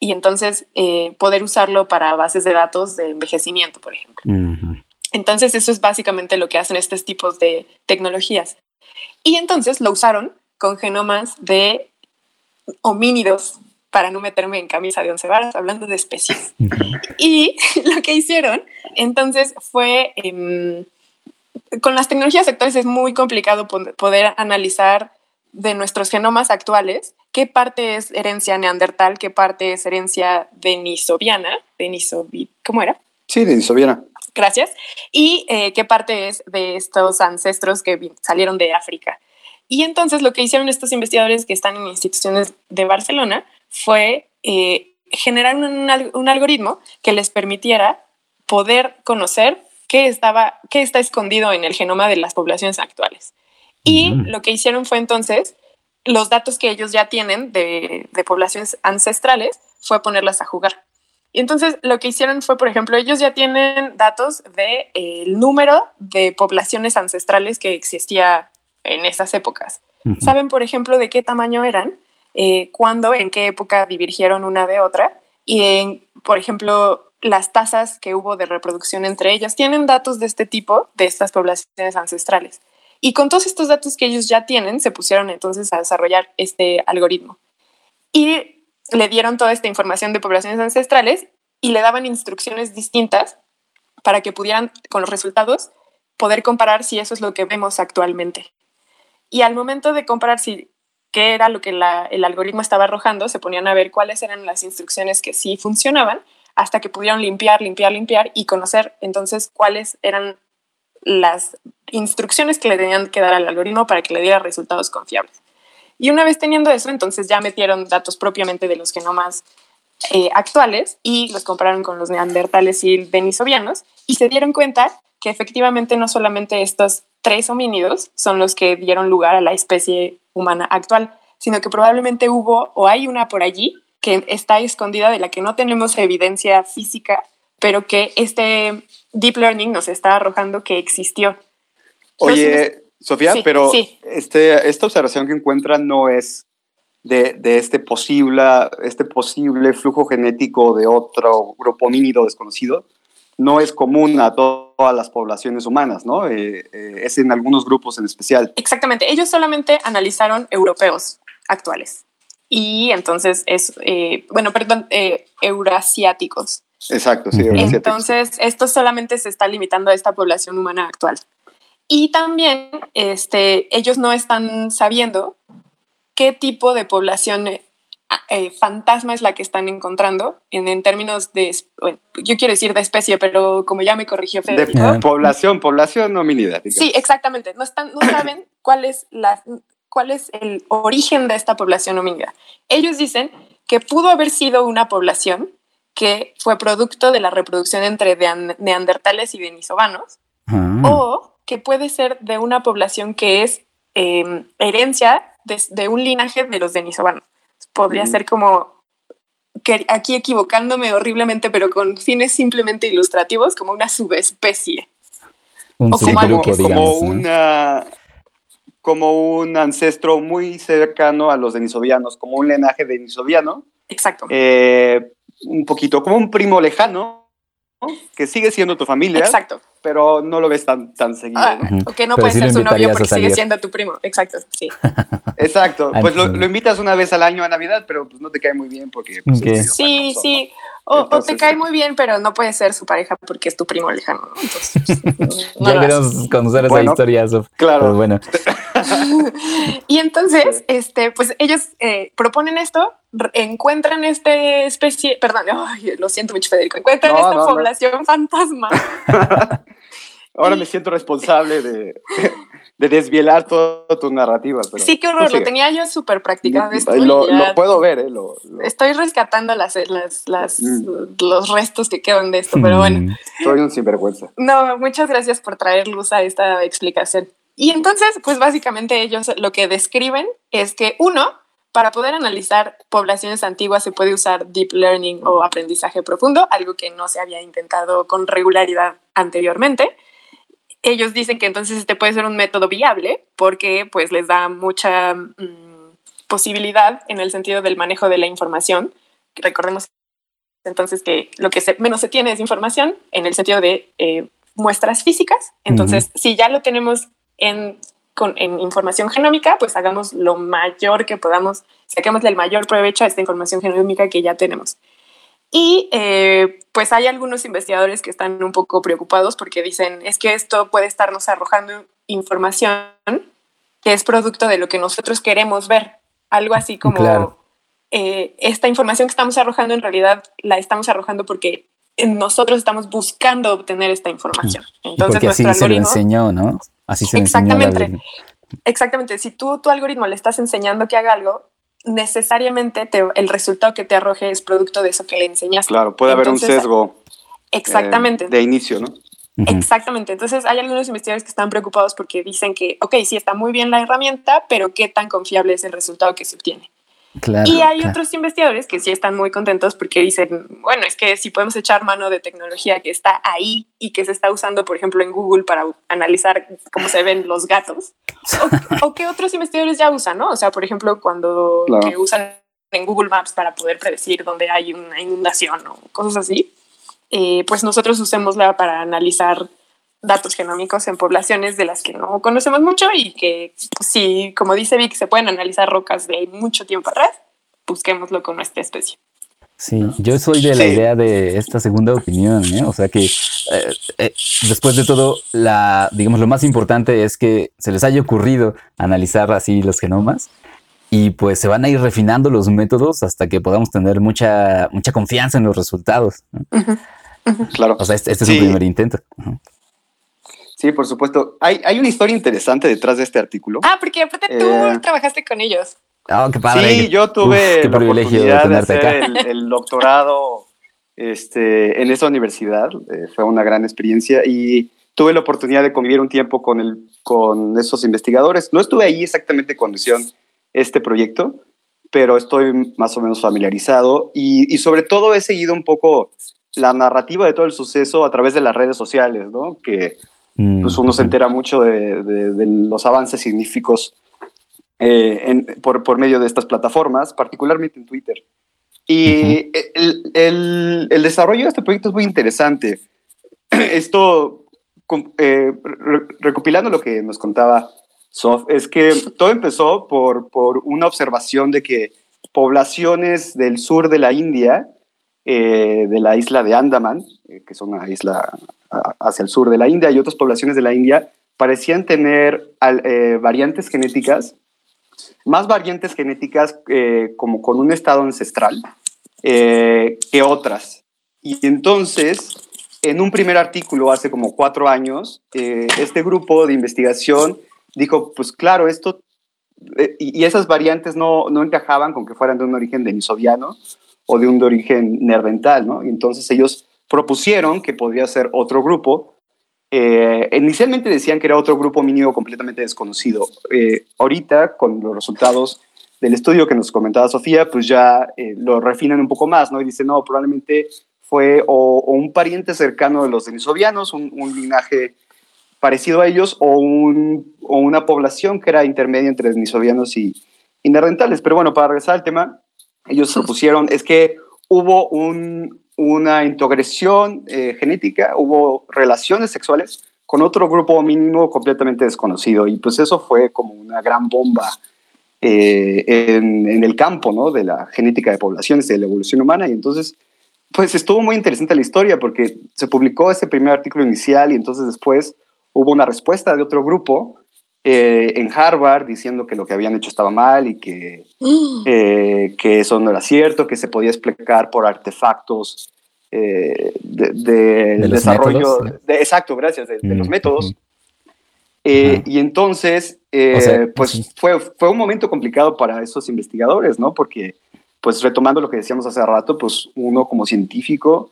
y entonces eh, poder usarlo para bases de datos de envejecimiento, por ejemplo. Entonces eso es básicamente lo que hacen estos tipos de tecnologías. Y entonces lo usaron con genomas de homínidos, para no meterme en camisa de once varas, hablando de especies. Y lo que hicieron entonces fue, em, con las tecnologías actuales es muy complicado poder analizar de nuestros genomas actuales qué parte es herencia neandertal, qué parte es herencia denisoviana, denisovi, ¿cómo era? Sí, de Soviena. Gracias. Y eh, qué parte es de estos ancestros que salieron de África. Y entonces lo que hicieron estos investigadores que están en instituciones de Barcelona fue eh, generar un, un algoritmo que les permitiera poder conocer qué, estaba, qué está escondido en el genoma de las poblaciones actuales. Y lo que hicieron fue entonces los datos que ellos ya tienen de, de poblaciones ancestrales fue ponerlas a jugar. Y entonces lo que hicieron fue, por ejemplo, ellos ya tienen datos del de, eh, el número de poblaciones ancestrales que existía en esas épocas. Saben, por ejemplo, de qué tamaño eran, eh, cuándo, en qué época divergieron una de otra y, por ejemplo, las tasas que hubo de reproducción entre ellas. Tienen datos de este tipo, de estas poblaciones ancestrales. Y con todos estos datos que ellos ya tienen, se pusieron entonces a desarrollar este algoritmo. Y le dieron toda esta información de poblaciones ancestrales y le daban instrucciones distintas para que pudieran, con los resultados, poder comparar si eso es lo que vemos actualmente. Y al momento de comparar si qué era lo que el algoritmo estaba arrojando, se ponían a ver cuáles eran las instrucciones que sí funcionaban, hasta que pudieron limpiar, limpiar, limpiar y conocer entonces cuáles eran las instrucciones que le tenían que dar al algoritmo para que le diera resultados confiables. Y una vez teniendo eso, entonces ya metieron datos propiamente de los genomas eh, actuales y los compararon con los neandertales y denisovianos y se dieron cuenta que efectivamente no solamente estos tres homínidos son los que dieron lugar a la especie humana actual, sino que probablemente hubo o hay una por allí que está escondida de la que no tenemos evidencia física, pero que este deep learning nos está arrojando que existió. Oye, Sofía, Sí, pero sí. Este, esta observación que encuentran no es de, de este, posible, este posible flujo genético de otro grupo homínido desconocido. No es común a to- todas las poblaciones humanas, ¿no? Eh, eh, es en algunos grupos en especial. Exactamente, ellos solamente analizaron europeos actuales y entonces es, eh, bueno, perdón, eh, eurasiáticos. Exacto, sí. Ujú. eurasiáticos. Entonces, esto solamente se está limitando a esta población humana actual. Y también este, ellos no están sabiendo qué tipo de población eh, eh, fantasma es la que están encontrando en, en términos de, bueno, yo quiero decir de especie, pero como ya me corrigió de Federico. Ah. población, población homínida. digamos. Sí, exactamente. No, están, no saben cuál es, la, cuál es el origen de esta población homínida. Ellos dicen que pudo haber sido una población que fue producto de la reproducción entre neandertales y denisovanos, Ah. o que puede ser de una población que es eh, herencia de, de un linaje de los denisovanos. Podría ser como que aquí equivocándome horriblemente, pero con fines simplemente ilustrativos, como una subespecie. un o como algo como digamos. ¿no? una como un ancestro muy cercano a los denisovianos, como un linaje denisoviano, Exacto. eh, un poquito como un primo lejano, ¿no? que sigue siendo tu familia, Exacto. Pero no lo ves tan, tan seguido. Ah, ¿no? Ujú. o que no Pero puede sí ser su novio porque sigue siendo tu primo. Exacto, sí. Exacto, pues lo, sí. lo invitas una vez al año a Navidad, pero pues no te cae muy bien porque... Pues, Ok. es medio Sí, famoso, sí. O, te cae muy bien, pero no puede ser su pareja porque es tu primo lejano. ¿no? Entonces, no ya queremos conocer esa Bueno, historia, Sof. Claro. Pero bueno, y entonces, este, pues ellos eh, proponen esto, encuentran esta especie, perdón, ay, lo siento mucho, Federico, encuentran No, esta no, no. población fantasma. Ahora me siento responsable de, de desvielar toda tu narrativa. Pero sí, qué horror, lo tenía yo súper practicado esto. Lo, puedo ver, ¿eh? Lo, lo- Estoy rescatando las, las, las, Mm. los restos que quedan de esto, pero bueno. mm, soy un sinvergüenza. No, muchas gracias por traer luz a esta explicación. Y entonces, pues básicamente ellos lo que describen es que uno, para poder analizar poblaciones antiguas se puede usar deep learning o aprendizaje profundo, algo que no se había intentado con regularidad anteriormente. Ellos dicen que entonces este puede ser un método viable porque pues les da mucha mm, posibilidad en el sentido del manejo de la información. Recordemos entonces que lo que se- menos se tiene es información en el sentido de eh, muestras físicas. Entonces, si ya lo tenemos en, con, en información genómica, pues hagamos lo mayor que podamos, saquémosle el mayor provecho a esta información genómica que ya tenemos. Y eh, pues hay algunos investigadores que están un poco preocupados porque dicen, es que esto puede estarnos arrojando información que es producto de lo que nosotros queremos ver. Algo así como Claro. eh, esta información que estamos arrojando en realidad la estamos arrojando porque nosotros estamos buscando obtener esta información. Entonces porque así nuestro se lo enseñó, ¿no? Así se enseñó. Exactamente. algoritmo. Exactamente, si tú tu algoritmo le estás enseñando que haga algo, necesariamente te- el resultado que te arroje es producto de eso que le enseñaste. Claro, puede haber un sesgo eh, Exactamente. de inicio, ¿no? Exactamente. Entonces hay algunos investigadores que están preocupados porque dicen que, ok, sí está muy bien la herramienta, pero qué tan confiable es el resultado que se obtiene. Claro. Y hay claro. otros investigadores que sí están muy contentos porque dicen, bueno, es que si podemos echar mano de tecnología que está ahí y que se está usando, por ejemplo, en Google para analizar cómo se ven los gatos, o, o que otros investigadores ya usan, ¿no? O sea, por ejemplo, cuando Claro. que usan en Google Maps para poder predecir dónde hay una inundación o cosas así, eh, pues nosotros usémosla para analizar datos genómicos en poblaciones de las que no conocemos mucho y que pues, si, como dice Vic, se pueden analizar rocas de mucho tiempo atrás, busquémoslo con nuestra especie. Sí, yo soy de la Sí. idea de esta segunda opinión, ¿eh? O sea que eh, eh, después de todo, la, digamos, lo más importante es que se les haya ocurrido analizar así los genomas y pues se van a ir refinando los métodos hasta que podamos tener mucha, mucha confianza en los resultados. ¿no? Claro. O sea, este, este es Sí. un primer intento. Sí, por supuesto. Hay, hay una historia interesante detrás de este artículo. Ah, porque aparte tú Eh. trabajaste con ellos. Ah, qué padre. Sí, yo tuve Uf, qué la privilegio oportunidad de tenerte hacer acá. el, el doctorado este, en esa universidad. Eh, fue una gran experiencia y tuve la oportunidad de convivir un tiempo con, el, con esos investigadores. No estuve ahí exactamente cuando hicieron este proyecto, pero estoy más o menos familiarizado y, y sobre todo he seguido un poco la narrativa de todo el suceso a través de las redes sociales, ¿no? Que Mm, pues uno se entera mucho de, de- de los avances signíficos eh, en- por, por medio de estas plataformas, particularmente en Twitter. Y el, el- el desarrollo de este proyecto es muy interesante. Esto, eh, re- recopilando lo que nos contaba Sof, es que todo empezó por, por una observación de que poblaciones del sur de la India, eh, de la isla de Andaman, eh, que es una isla hacia el sur de la India, y otras poblaciones de la India, parecían tener eh, variantes genéticas, más variantes genéticas eh, como con un estado ancestral eh, que otras. Y entonces, en un primer artículo hace como cuatro años, este grupo de investigación dijo, pues claro, esto, y, esas variantes no, no encajaban con que fueran de un origen denisodiano o de un de origen nerdental, ¿no? Y entonces ellos propusieron que podría ser otro grupo. Eh, inicialmente decían que era otro grupo mínimo completamente desconocido. Eh, ahorita, con los resultados del estudio que nos comentaba Sofía, pues ya eh, lo refinan un poco más, ¿no? Y dicen, no, probablemente fue o, o un pariente cercano de los denisodianos, un, un linaje parecido a ellos, o, un, o una población que era intermedia entre denisodianos y, y neandertales. Pero bueno, para regresar al tema, ellos propusieron es que hubo un, una integración eh, genética, hubo relaciones sexuales con otro grupo mínimo completamente desconocido. Y pues eso fue como una gran bomba eh, en, en, el campo ¿no? de la genética de poblaciones, de la evolución humana. Y entonces, pues estuvo muy interesante la historia porque se publicó ese primer artículo inicial y entonces después hubo una respuesta de otro grupo eh, en Harvard diciendo que lo que habían hecho estaba mal y que, eh, que eso no era cierto, que se podía explicar por artefactos eh, de, de, ¿De desarrollo. exacto, gracias, de, de Mm, los métodos. Eh, y entonces, eh, O sea, pues sí. fue, fue un momento complicado para esos investigadores, ¿no? Porque, pues retomando lo que decíamos hace rato, pues uno como científico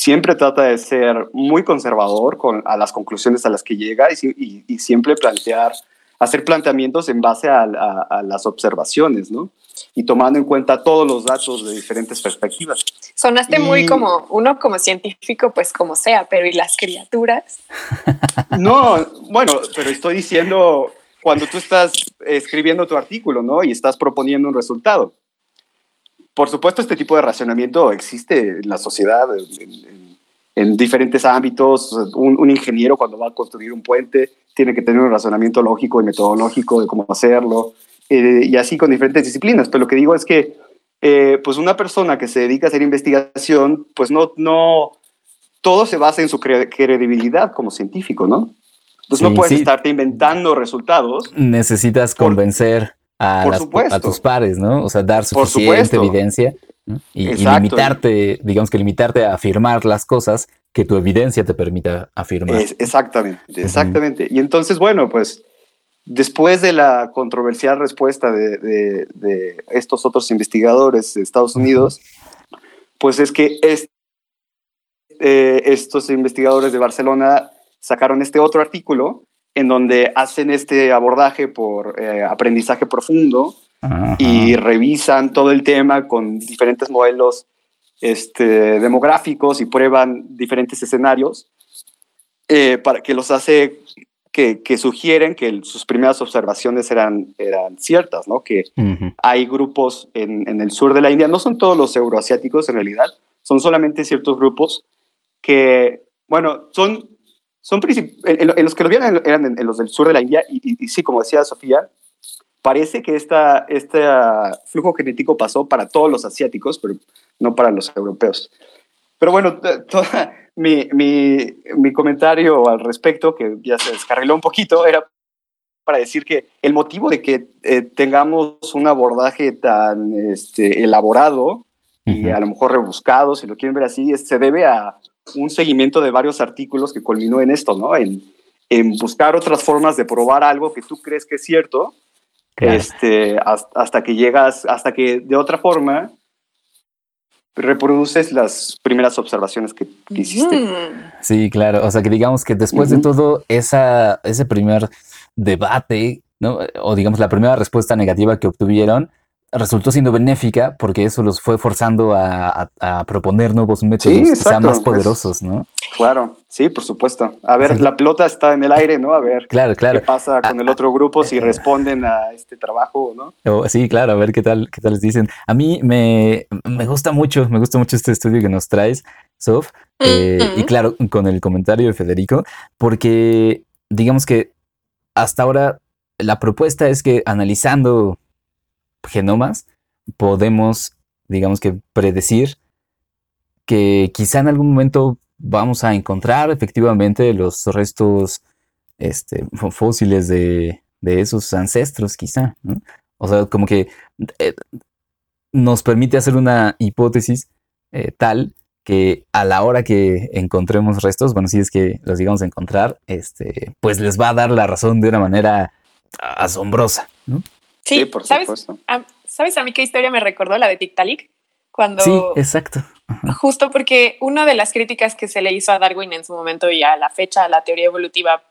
siempre trata de ser muy conservador con, a las conclusiones a las que llega y, y- y siempre plantear, hacer planteamientos en base a, a- a las observaciones, ¿no? Y tomando en cuenta todos los datos de diferentes perspectivas. Sonaste muy como uno como científico, pues como sea, pero ¿y las criaturas? No, bueno, pero estoy diciendo cuando tú estás escribiendo tu artículo, ¿no? Y estás proponiendo un resultado. Por supuesto, este tipo de racionamiento existe en la sociedad, en, en- en diferentes ámbitos. Un, un ingeniero cuando va a construir un puente tiene que tener un razonamiento lógico y metodológico de cómo hacerlo, eh, y así con diferentes disciplinas. Pero lo que digo es que, eh, pues una persona que se dedica a hacer investigación, pues no, no, todo se basa en su cre- credibilidad como científico, ¿no? Entonces Sí, no puedes sí. estarte inventando resultados. Necesitas convencer a, por las- supuesto. a tus pares, ¿no? O sea, dar suficiente evidencia ¿no? y, limitarte, digamos que limitarte a afirmar las cosas que tu evidencia te permita afirmar. Es- exactamente, exactamente. Y entonces, bueno, pues después de la controversial respuesta de, de- de estos otros investigadores de Estados Unidos, pues es que eh, estos investigadores de Barcelona sacaron este otro artículo en donde hacen este abordaje por eh, aprendizaje profundo Ajá. y revisan todo el tema con diferentes modelos este, demográficos y prueban diferentes escenarios eh, para que los hace que, que sugieren que el- sus primeras observaciones eran, eran ciertas, ¿no? Que Ujú. hay grupos en, en el sur de la India, no son todos los euroasiáticos en realidad, son solamente ciertos grupos que, bueno, son, son en, en- los que lo vieron eran en, en los del sur de la India y, y- y sí, como decía Sofía, parece que esta, este ah, flujo genético pasó para todos los asiáticos, pero no para los europeos. Pero bueno, toda mi, mi, mi comentario al respecto, que ya se descarriló un poquito, era para decir que el motivo de que eh, tengamos un abordaje tan este, elaborado y Ujú. a lo mejor rebuscado, si lo quieren ver así, es- se debe a un seguimiento de varios artículos que culminó en esto, ¿no? En, en buscar otras formas de probar algo que tú crees que es cierto, Claro. este, has- hasta que llegas, hasta que de otra forma reproduces las primeras observaciones que, hiciste. Sí, claro. O sea, que digamos que después de Ujú. todo esa, ese primer debate, ¿no? O digamos la primera respuesta negativa que obtuvieron, resultó siendo benéfica porque eso los fue forzando a, a- a proponer nuevos métodos quizá exacto, más poderosos, ¿no? Claro, sí, por supuesto. A ver, Sí. la pelota está en el aire, ¿no? A ver Claro, claro. qué pasa con el otro grupo, si responden a este trabajo, ¿no? Oh, sí, claro, a ver qué tal, qué tal les dicen. A mí me, me gusta mucho, me gusta mucho este estudio que nos traes, Sof. eh, Y claro, con el comentario de Federico, porque digamos que hasta ahora la propuesta es que analizando genomas podemos, digamos que predecir que quizá en algún momento vamos a encontrar efectivamente los restos este, fó- fósiles de, esos ancestros, quizá. O sea, como que eh, nos permite hacer una hipótesis eh, tal que a la hora que encontremos restos, bueno, si es que los llegamos a encontrar, este, pues les va a dar la razón de una manera asombrosa, ¿no? Sí, Sí, por ¿sabes? supuesto. a- ¿Sabes a mí qué historia me recordó? La de Tiktaalik. Cuando Sí, exacto. Ajá. Justo porque una de las críticas que se le hizo a Darwin en su momento y a la fecha a la teoría evolutiva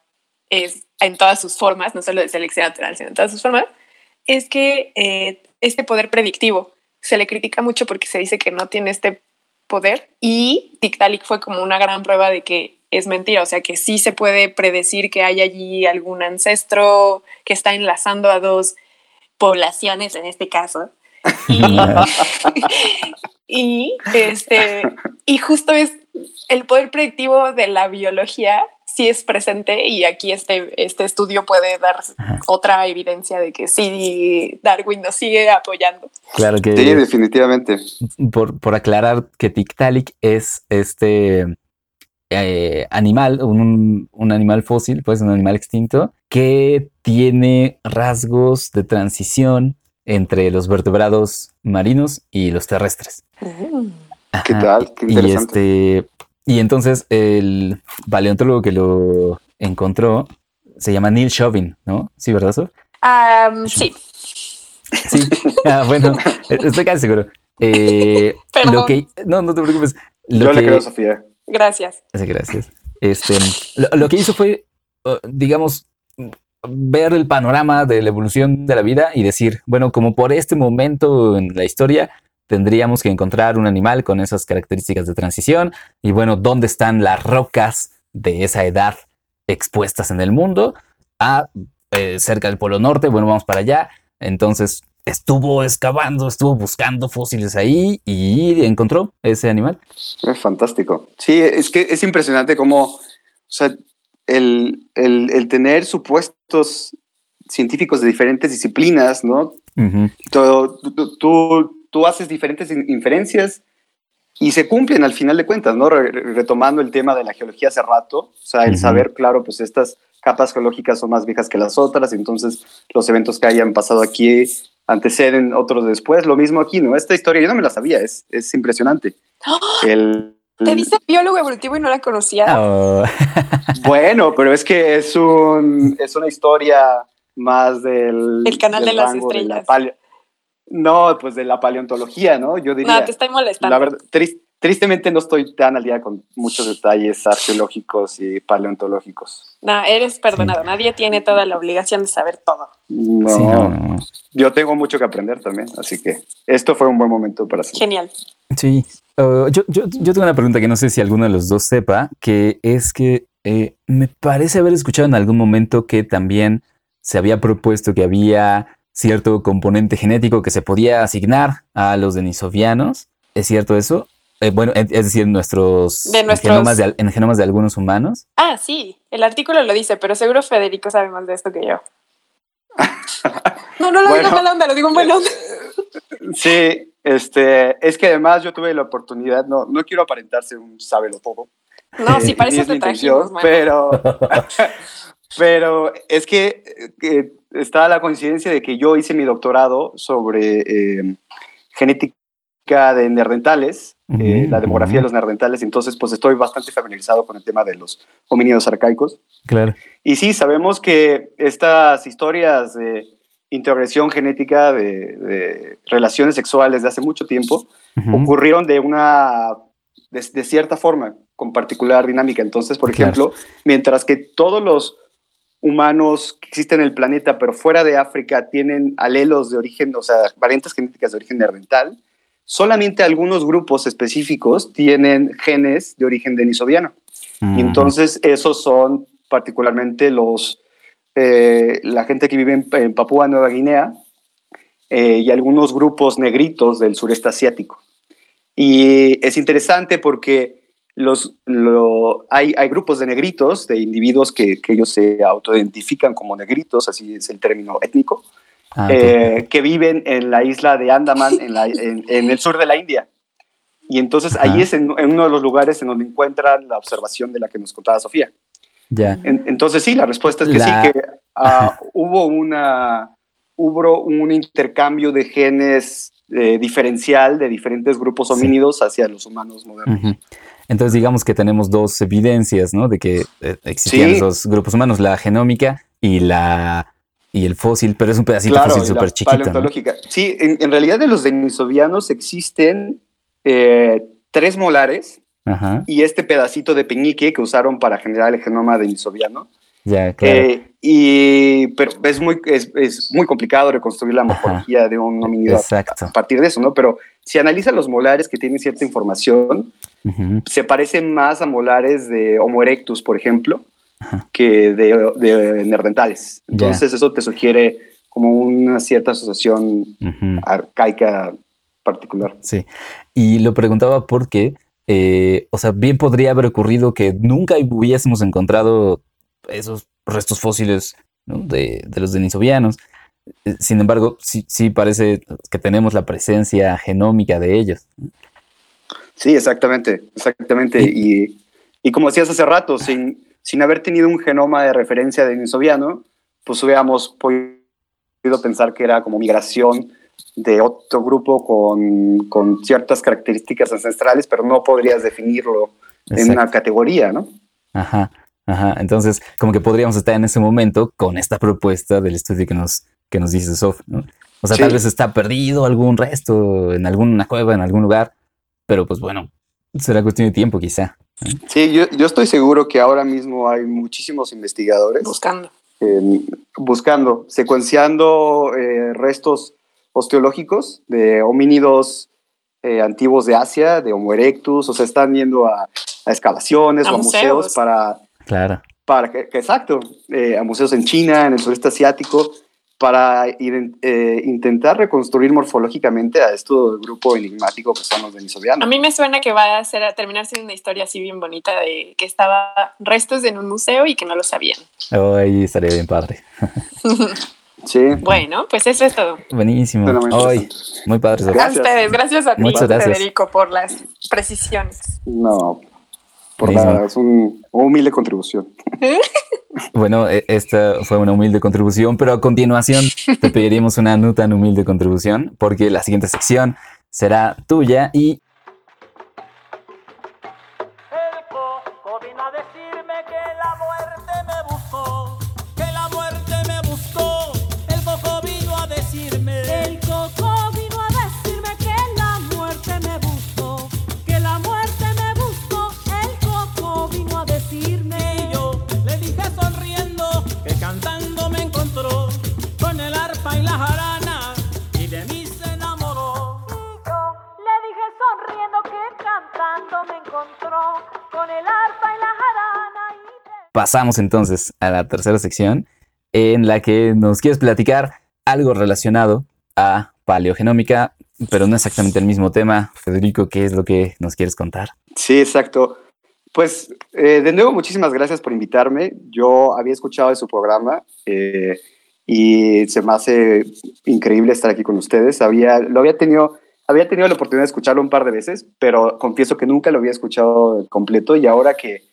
es en todas sus formas, no solo de selección natural, sino en todas sus formas, es que eh, este poder predictivo se le critica mucho porque se dice que no tiene este poder y Tiktaalik fue como una gran prueba de que es mentira, o sea que sí se puede predecir que hay allí algún ancestro que está enlazando a dos poblaciones en este caso. Y, y este y justo es el poder predictivo de la biología sí es presente y aquí este, este estudio puede dar Ajá. otra evidencia de que sí Darwin nos sigue apoyando. Claro que Sí, definitivamente. por, por aclarar que Tiktaalik es este eh, animal, un, un animal fósil, pues un animal extinto, que tiene rasgos de transición entre los vertebrados marinos y los terrestres. ¿Qué Ajá, tal? Qué y este y entonces el paleontólogo que lo encontró se llama Neil Chauvin, ¿no? Sí, ¿verdad? Sof? Sí, Sí. Ah, bueno, estoy casi seguro. Eh, lo que no, no te preocupes. Lo Yo que, le creo a Sofía. gracias. Gracias. Este, lo, lo que hizo fue, digamos, ver el panorama de la evolución de la vida y decir, bueno, como por este momento en la historia tendríamos que encontrar un animal con esas características de transición y bueno, ¿dónde están las rocas de esa edad expuestas en el mundo? Ah, eh, cerca del Polo Norte, bueno, vamos para allá. Entonces estuvo excavando, estuvo buscando fósiles ahí y encontró ese animal. Es fantástico. Sí, es que es impresionante cómo, o sea, el, el- el tener supuestos científicos de diferentes disciplinas, ¿no? Ujú. Tú, tú- tú- tú haces diferentes in- inferencias y se cumplen al final de cuentas, ¿no? Re- re- retomando el tema de la geología hace rato, o sea, el saber, claro, pues estas capas geológicas son más viejas que las otras, entonces los eventos que hayan pasado aquí anteceden otros después, lo mismo aquí, ¿no? Esta historia yo no me la sabía, es, es impresionante. El, Te dice biólogo evolutivo y no la conocía. Oh. Bueno, pero es que es, un, es una historia más del... El canal del de las la estrellas. paleo- no, pues de la paleontología, ¿no? Yo diría... no, te estoy molestando. La verdad, tris- tristemente no estoy tan al día con muchos detalles arqueológicos y paleontológicos. No, eres perdonado. Nadie tiene toda la obligación de saber todo. No, Sí, no, no. yo tengo mucho que aprender también, así que esto fue un buen momento para hacer. Genial. Sí. Uh, yo, yo, yo tengo una pregunta que no sé si alguno de los dos sepa, que es que eh, me parece haber escuchado en algún momento que también se había propuesto que había cierto componente genético que se podía asignar a los denisovianos. ¿Es cierto eso? Eh, bueno, es decir, nuestros, De en nuestros- genomas de, al- en genomas de algunos humanos. Ah, sí, el artículo lo dice, pero seguro Federico sabe más de esto que yo. No, no lo digo en mala onda, lo digo en buena onda. Sí, este, es que además yo tuve la oportunidad, no, no quiero aparentarse un sábelo todo. No, sí, Eh, mi te trajimos, pero, pero es que, eh, está la coincidencia de que yo hice mi doctorado sobre eh, genética de neandertales, eh, Ujú, la demografía de los neandertales, entonces pues estoy bastante familiarizado con el tema de los homínidos arcaicos. Claro. Y sí, sabemos que estas historias de integración genética de, de relaciones sexuales de hace mucho tiempo Ujú. ocurrieron de una de, de cierta forma con particular dinámica. Entonces, por Claro. ejemplo, mientras que todos los humanos que existen en el planeta, pero fuera de África, tienen alelos de origen, o sea, variantes genéticas de origen neandertal, solamente algunos grupos específicos tienen genes de origen denisoviano. Y Ujú. entonces esos son particularmente los eh, la gente que vive en, en Papúa Nueva Guinea eh, y algunos grupos negritos del sureste asiático. Y es interesante porque los, lo- hay, hay grupos de negritos, de individuos que, que ellos se autoidentifican como negritos, así es el término étnico, Ah, eh, que viven en la isla de Andaman, en, la- en- en el sur de la India. Y entonces ahí es en, en uno de los lugares en donde encuentran la observación de la que nos contaba Sofía. Ya. En- entonces sí, la respuesta es que La- sí, que ah, hubo, una, hubo un intercambio de genes eh, diferencial de diferentes grupos Sí. homínidos hacia los humanos modernos. Entonces digamos que tenemos dos evidencias, ¿no? De que eh, existían Sí. esos grupos humanos, la genómica y la y el fósil, pero es un pedacito Claro, fósil súper chiquito. ¿no? Sí, en, en realidad de los denisovianos existen eh, tres molares Ajá, y este pedacito de peñique que usaron para generar el genoma denisoviano. ya, claro. Eh, y, pero es muy, es, es muy complicado reconstruir la morfología de un homínido a- Exacto. a partir de eso, ¿no? Pero si analizan los molares que tienen cierta información, Ujú, se parecen más a molares de Homo erectus, por ejemplo, Ajá. que de, de neandertales. Ya. Entonces eso te sugiere como una cierta asociación ujú. arcaica particular. Sí, y lo preguntaba porque, eh, o sea, bien podría haber ocurrido que nunca hubiésemos encontrado esos restos fósiles ¿no? de, de los denisovianos. Eh, Sin embargo, sí, sí parece que tenemos la presencia genómica de ellos. Sí, exactamente, exactamente. Y, y como decías hace rato, sin, sin haber tenido un genoma de referencia de denisoviano, pues hubiéramos podido pensar que era como migración de otro grupo con, con ciertas características ancestrales, pero no podrías definirlo en una categoría, ¿no? Ajá, ajá. Entonces, como que podríamos estar en ese momento con esta propuesta del estudio que nos, que nos dice Sof, ¿no? O sea, Sí. tal vez está perdido algún resto en alguna cueva, en algún lugar, pero pues bueno, será cuestión de tiempo quizá. Sí, yo, yo estoy seguro que ahora mismo hay muchísimos investigadores Buscando. eh, buscando, secuenciando eh, restos osteológicos de homínidos eh, antiguos de Asia, de Homo erectus, o sea, están yendo a, a excavaciones A o a museos, museos. para, Claro. para que, que- exacto, eh, a museos en China, en el sureste asiático, para ir- eh, intentar reconstruir morfológicamente a este grupo enigmático que son los A denisovianos. mí me suena que va a, ser, a terminar siendo una historia así bien bonita de que estaba restos en un museo y que no lo sabían. Oh, ahí estaría bien padre. Sí. Bueno, pues eso es todo. Buenísimo. Suena muy padre. Sof. A Gracias. ustedes, gracias a ti, gracias. Federico, por las precisiones. No, por nada, es un- una humilde contribución. Bueno, e- esta fue una humilde contribución, pero a continuación te pediríamos una no tan humilde contribución porque la siguiente sección será tuya y pasamos entonces a la tercera sección en la que nos quieres platicar algo relacionado a paleogenómica, pero no exactamente el mismo tema. Federico, ¿qué es lo que nos quieres contar? Sí, exacto. Pues eh, de nuevo, muchísimas gracias por invitarme. Yo había escuchado de su programa eh, y se me hace increíble estar aquí con ustedes. Había, lo había tenido, había tenido la oportunidad de escucharlo un par de veces, pero confieso que nunca lo había escuchado completo y ahora que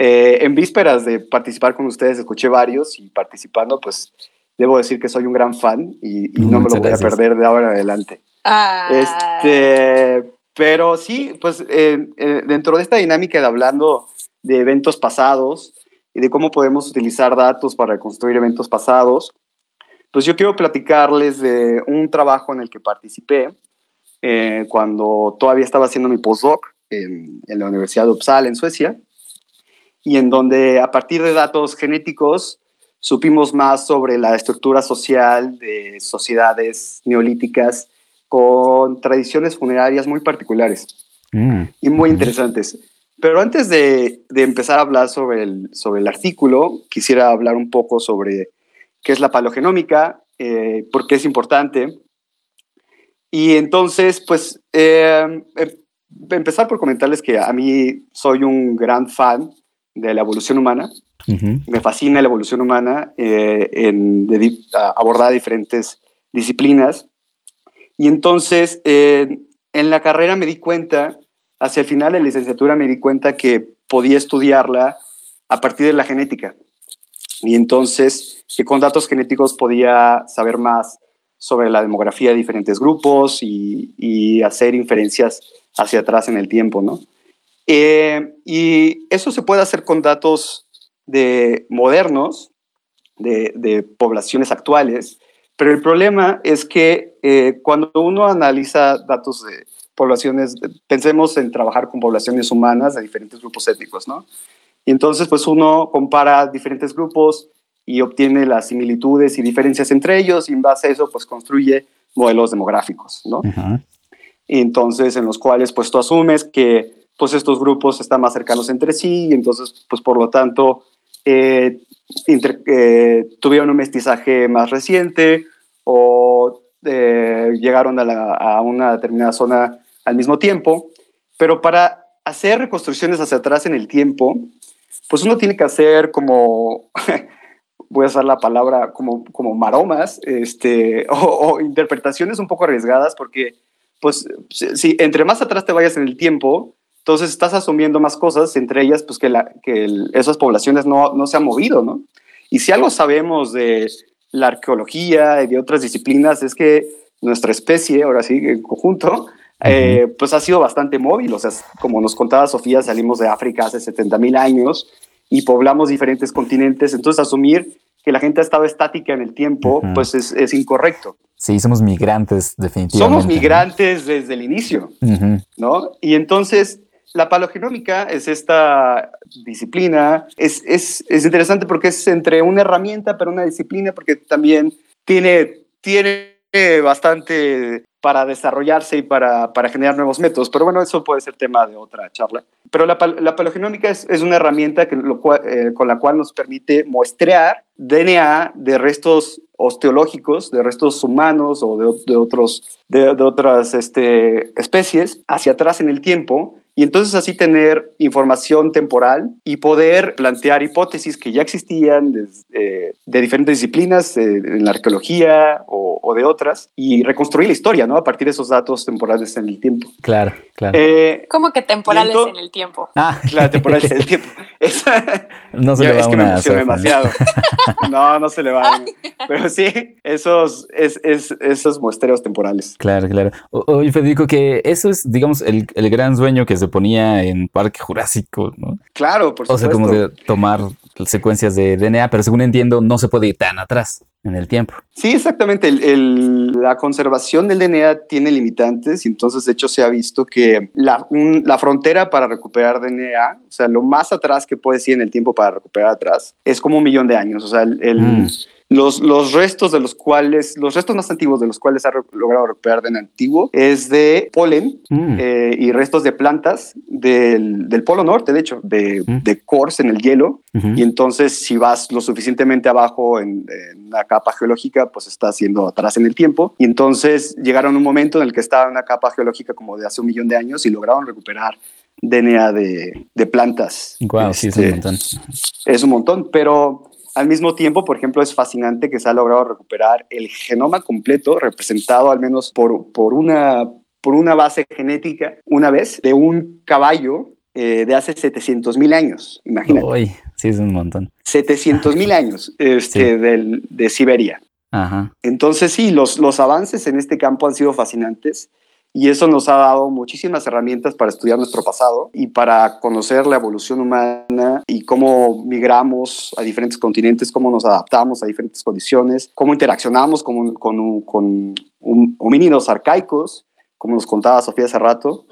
eh, en vísperas de participar con ustedes escuché varios y participando, pues debo decir que soy un gran fan y, y no me lo voy gracias. a perder de ahora en adelante. Ah, Este, pero sí, pues eh, eh, dentro de esta dinámica de hablando de eventos pasados y de cómo podemos utilizar datos para reconstruir eventos pasados, pues yo quiero platicarles de un trabajo en el que participé eh, cuando todavía estaba haciendo mi postdoc en, en la Universidad de Uppsala, en Suecia, y en donde a partir de datos genéticos supimos más sobre la estructura social de sociedades neolíticas con tradiciones funerarias muy particulares Mm, y muy interesantes. Pero antes de, de empezar a hablar sobre el, sobre el artículo, quisiera hablar un poco sobre qué es la paleogenómica, eh, por qué es importante. Y entonces, pues, eh, em- empezar por comentarles que a mí soy un gran fan de la evolución humana me fascina la evolución humana eh, en de di- a- abordar diferentes disciplinas. Y entonces, eh, en la carrera me di cuenta, hacia el final de la licenciatura me di cuenta que podía estudiarla a partir de la genética. Y entonces, que con datos genéticos podía saber más sobre la demografía de diferentes grupos y, y hacer inferencias hacia atrás en el tiempo, ¿no? Eh, y eso se puede hacer con datos de modernos, de, de poblaciones actuales, pero el problema es que eh, cuando uno analiza datos de poblaciones, pensemos en trabajar con poblaciones humanas de diferentes grupos étnicos, ¿no? Y entonces, pues uno compara diferentes grupos y obtiene las similitudes y diferencias entre ellos y en base a eso, pues construye modelos demográficos, ¿no? Ujú. Y entonces en los cuales pues tú asumes que pues estos grupos están más cercanos entre sí y entonces pues por lo tanto eh, eh, tuvieron un mestizaje más reciente o eh, llegaron a, una determinada zona al mismo tiempo, pero para hacer reconstrucciones hacia atrás en el tiempo, pues uno tiene que hacer como, voy a usar la palabra, como, como maromas, este, o, o interpretaciones un poco arriesgadas, porque pues si entre más atrás te vayas en el tiempo, entonces estás asumiendo más cosas, entre ellas pues que, la, que el- esas poblaciones no, no se han movido, ¿no? Y si algo sabemos de la arqueología y de otras disciplinas es que nuestra especie, ahora sí, en conjunto, eh, pues ha sido bastante móvil. O sea, como nos contaba Sofía, salimos de África hace 70 mil años y poblamos diferentes continentes. Entonces, asumir que la gente ha estado estática en el tiempo, Ujú. pues es, es incorrecto. Sí, somos migrantes, definitivamente. Somos migrantes desde el inicio. Ujú. ¿no? Y entonces la paleogenómica es esta disciplina, es, es, es interesante porque es entre una herramienta pero una disciplina porque también tiene, tiene bastante para desarrollarse y para, para generar nuevos métodos, pero bueno, eso puede ser tema de otra charla. Pero la, la paleogenómica es, es una herramienta que lo eh, con la cual nos permite muestrear DNA de restos osteológicos, de restos humanos o de, de otros, de, de otras este, especies hacia atrás en el tiempo y entonces así tener información temporal y poder plantear hipótesis que ya existían des- eh, de diferentes disciplinas, eh, en la arqueología o, o de otras, y reconstruir la historia, ¿no? A partir de esos datos temporales en el tiempo. Claro, claro. Eh, Como que temporales en el tiempo. ah, la temporalidad del tiempo. Esa- no se Yo- le va es que me Sofa. demasiado. No, no se le va. Pero sí, esos, es, es- esos muestreos temporales. Claro, claro. Oye, Federico, que eso es, digamos, el, el gran sueño que se ponía en Parque Jurásico, ¿no? Claro, por O sea, supuesto. como de tomar secuencias de DNA, pero según entiendo, no se puede ir tan atrás en el tiempo. Sí, exactamente. El- el- la conservación del DNA tiene limitantes y entonces de hecho se ha visto que la, un- la frontera para recuperar DNA, o sea, lo más atrás que puedes ir en el tiempo para recuperar atrás, es como un millón de años. O sea, el, el- Mm. Los, los restos de los cuales, los restos más antiguos de los cuales ha logrado recuperar de antiguo es de polen Mm. eh, y restos de plantas del, del Polo Norte, de hecho, de, Mm. de cores en el hielo. Y entonces, si vas lo suficientemente abajo en, en la capa geológica, pues estás yendo atrás en el tiempo. Y entonces llegaron a un momento en el que estaba una capa geológica como de hace un millón de años y lograron recuperar DNA de, de plantas. Guau, sí, es un Este, montón. es un montón, pero al mismo tiempo, por ejemplo, es fascinante que se ha logrado recuperar el genoma completo, representado al menos por, por, una, por una base genética, una vez, de un caballo eh, de hace 700 mil años, imagínate. Uy, sí, es un montón. 700 mil años este, Sí. del- de Siberia. Ajá. Entonces sí, los, los avances en este campo han sido fascinantes y eso nos ha dado muchísimas herramientas para estudiar nuestro pasado y para conocer la evolución humana y cómo migramos a diferentes continentes, cómo nos adaptamos a diferentes condiciones, cómo interaccionamos con, con, con homínidos arcaicos, como nos contaba Sofía hace rato.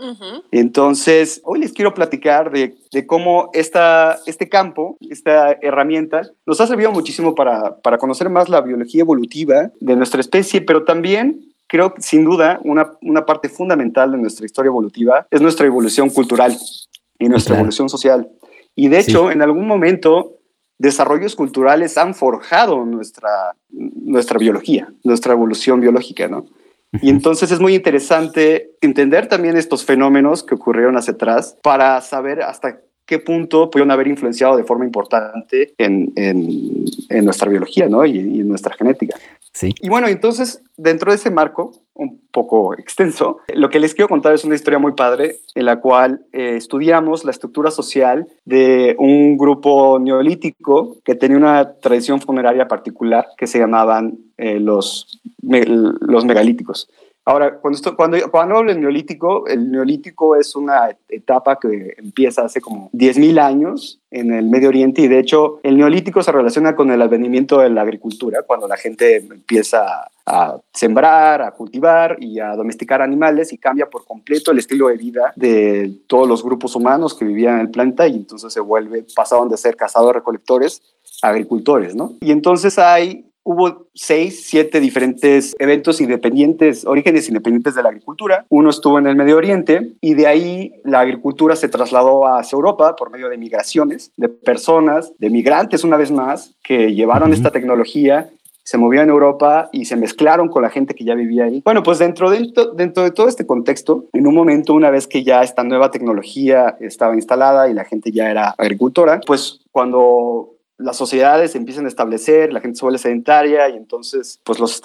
Entonces, hoy les quiero platicar de, de cómo esta, este campo, esta herramienta, nos ha servido muchísimo para, para conocer más la biología evolutiva de nuestra especie, pero también creo que sin duda una, una parte fundamental de nuestra historia evolutiva es nuestra evolución cultural y nuestra Claro. evolución social. Y de Sí. hecho, en algún momento, desarrollos culturales han forjado nuestra, nuestra biología, nuestra evolución biológica, ¿no? Y entonces es muy interesante entender también estos fenómenos que ocurrieron hacia atrás para saber hasta qué punto pudieron haber influenciado de forma importante en, en- en nuestra biología ¿no? y, y en nuestra genética. Y bueno, entonces, dentro de ese marco, un poco extenso, lo que les quiero contar es una historia muy padre en la cual eh, estudiamos la estructura social de un grupo neolítico que tenía una tradición funeraria particular que se llamaban eh, los, los megalíticos. Ahora, cuando, esto- cuando, cuando hablo del neolítico, el neolítico es una etapa que empieza hace como 10.000 años en el Medio Oriente y de hecho el neolítico se relaciona con el advenimiento de la agricultura, cuando la gente empieza a sembrar, a cultivar y a domesticar animales y cambia por completo el estilo de vida de todos los grupos humanos que vivían en el planeta y entonces se vuelve, pasaron de ser cazadores-recolectores agricultores, ¿no? Y entonces hay hubo seis, siete diferentes eventos independientes, orígenes independientes de la agricultura. Uno estuvo en el Medio Oriente y de ahí la agricultura se trasladó hacia Europa por medio de migraciones, de personas, de migrantes una vez más, que llevaron esta tecnología se movían en Europa y se mezclaron con la gente que ya vivía ahí. Bueno, pues dentro de, dentro de todo este contexto, en un momento, una vez que ya esta nueva tecnología estaba instalada y la gente ya era agricultora, pues cuando las sociedades se empiezan a establecer, la gente se vuelve sedentaria y entonces pues los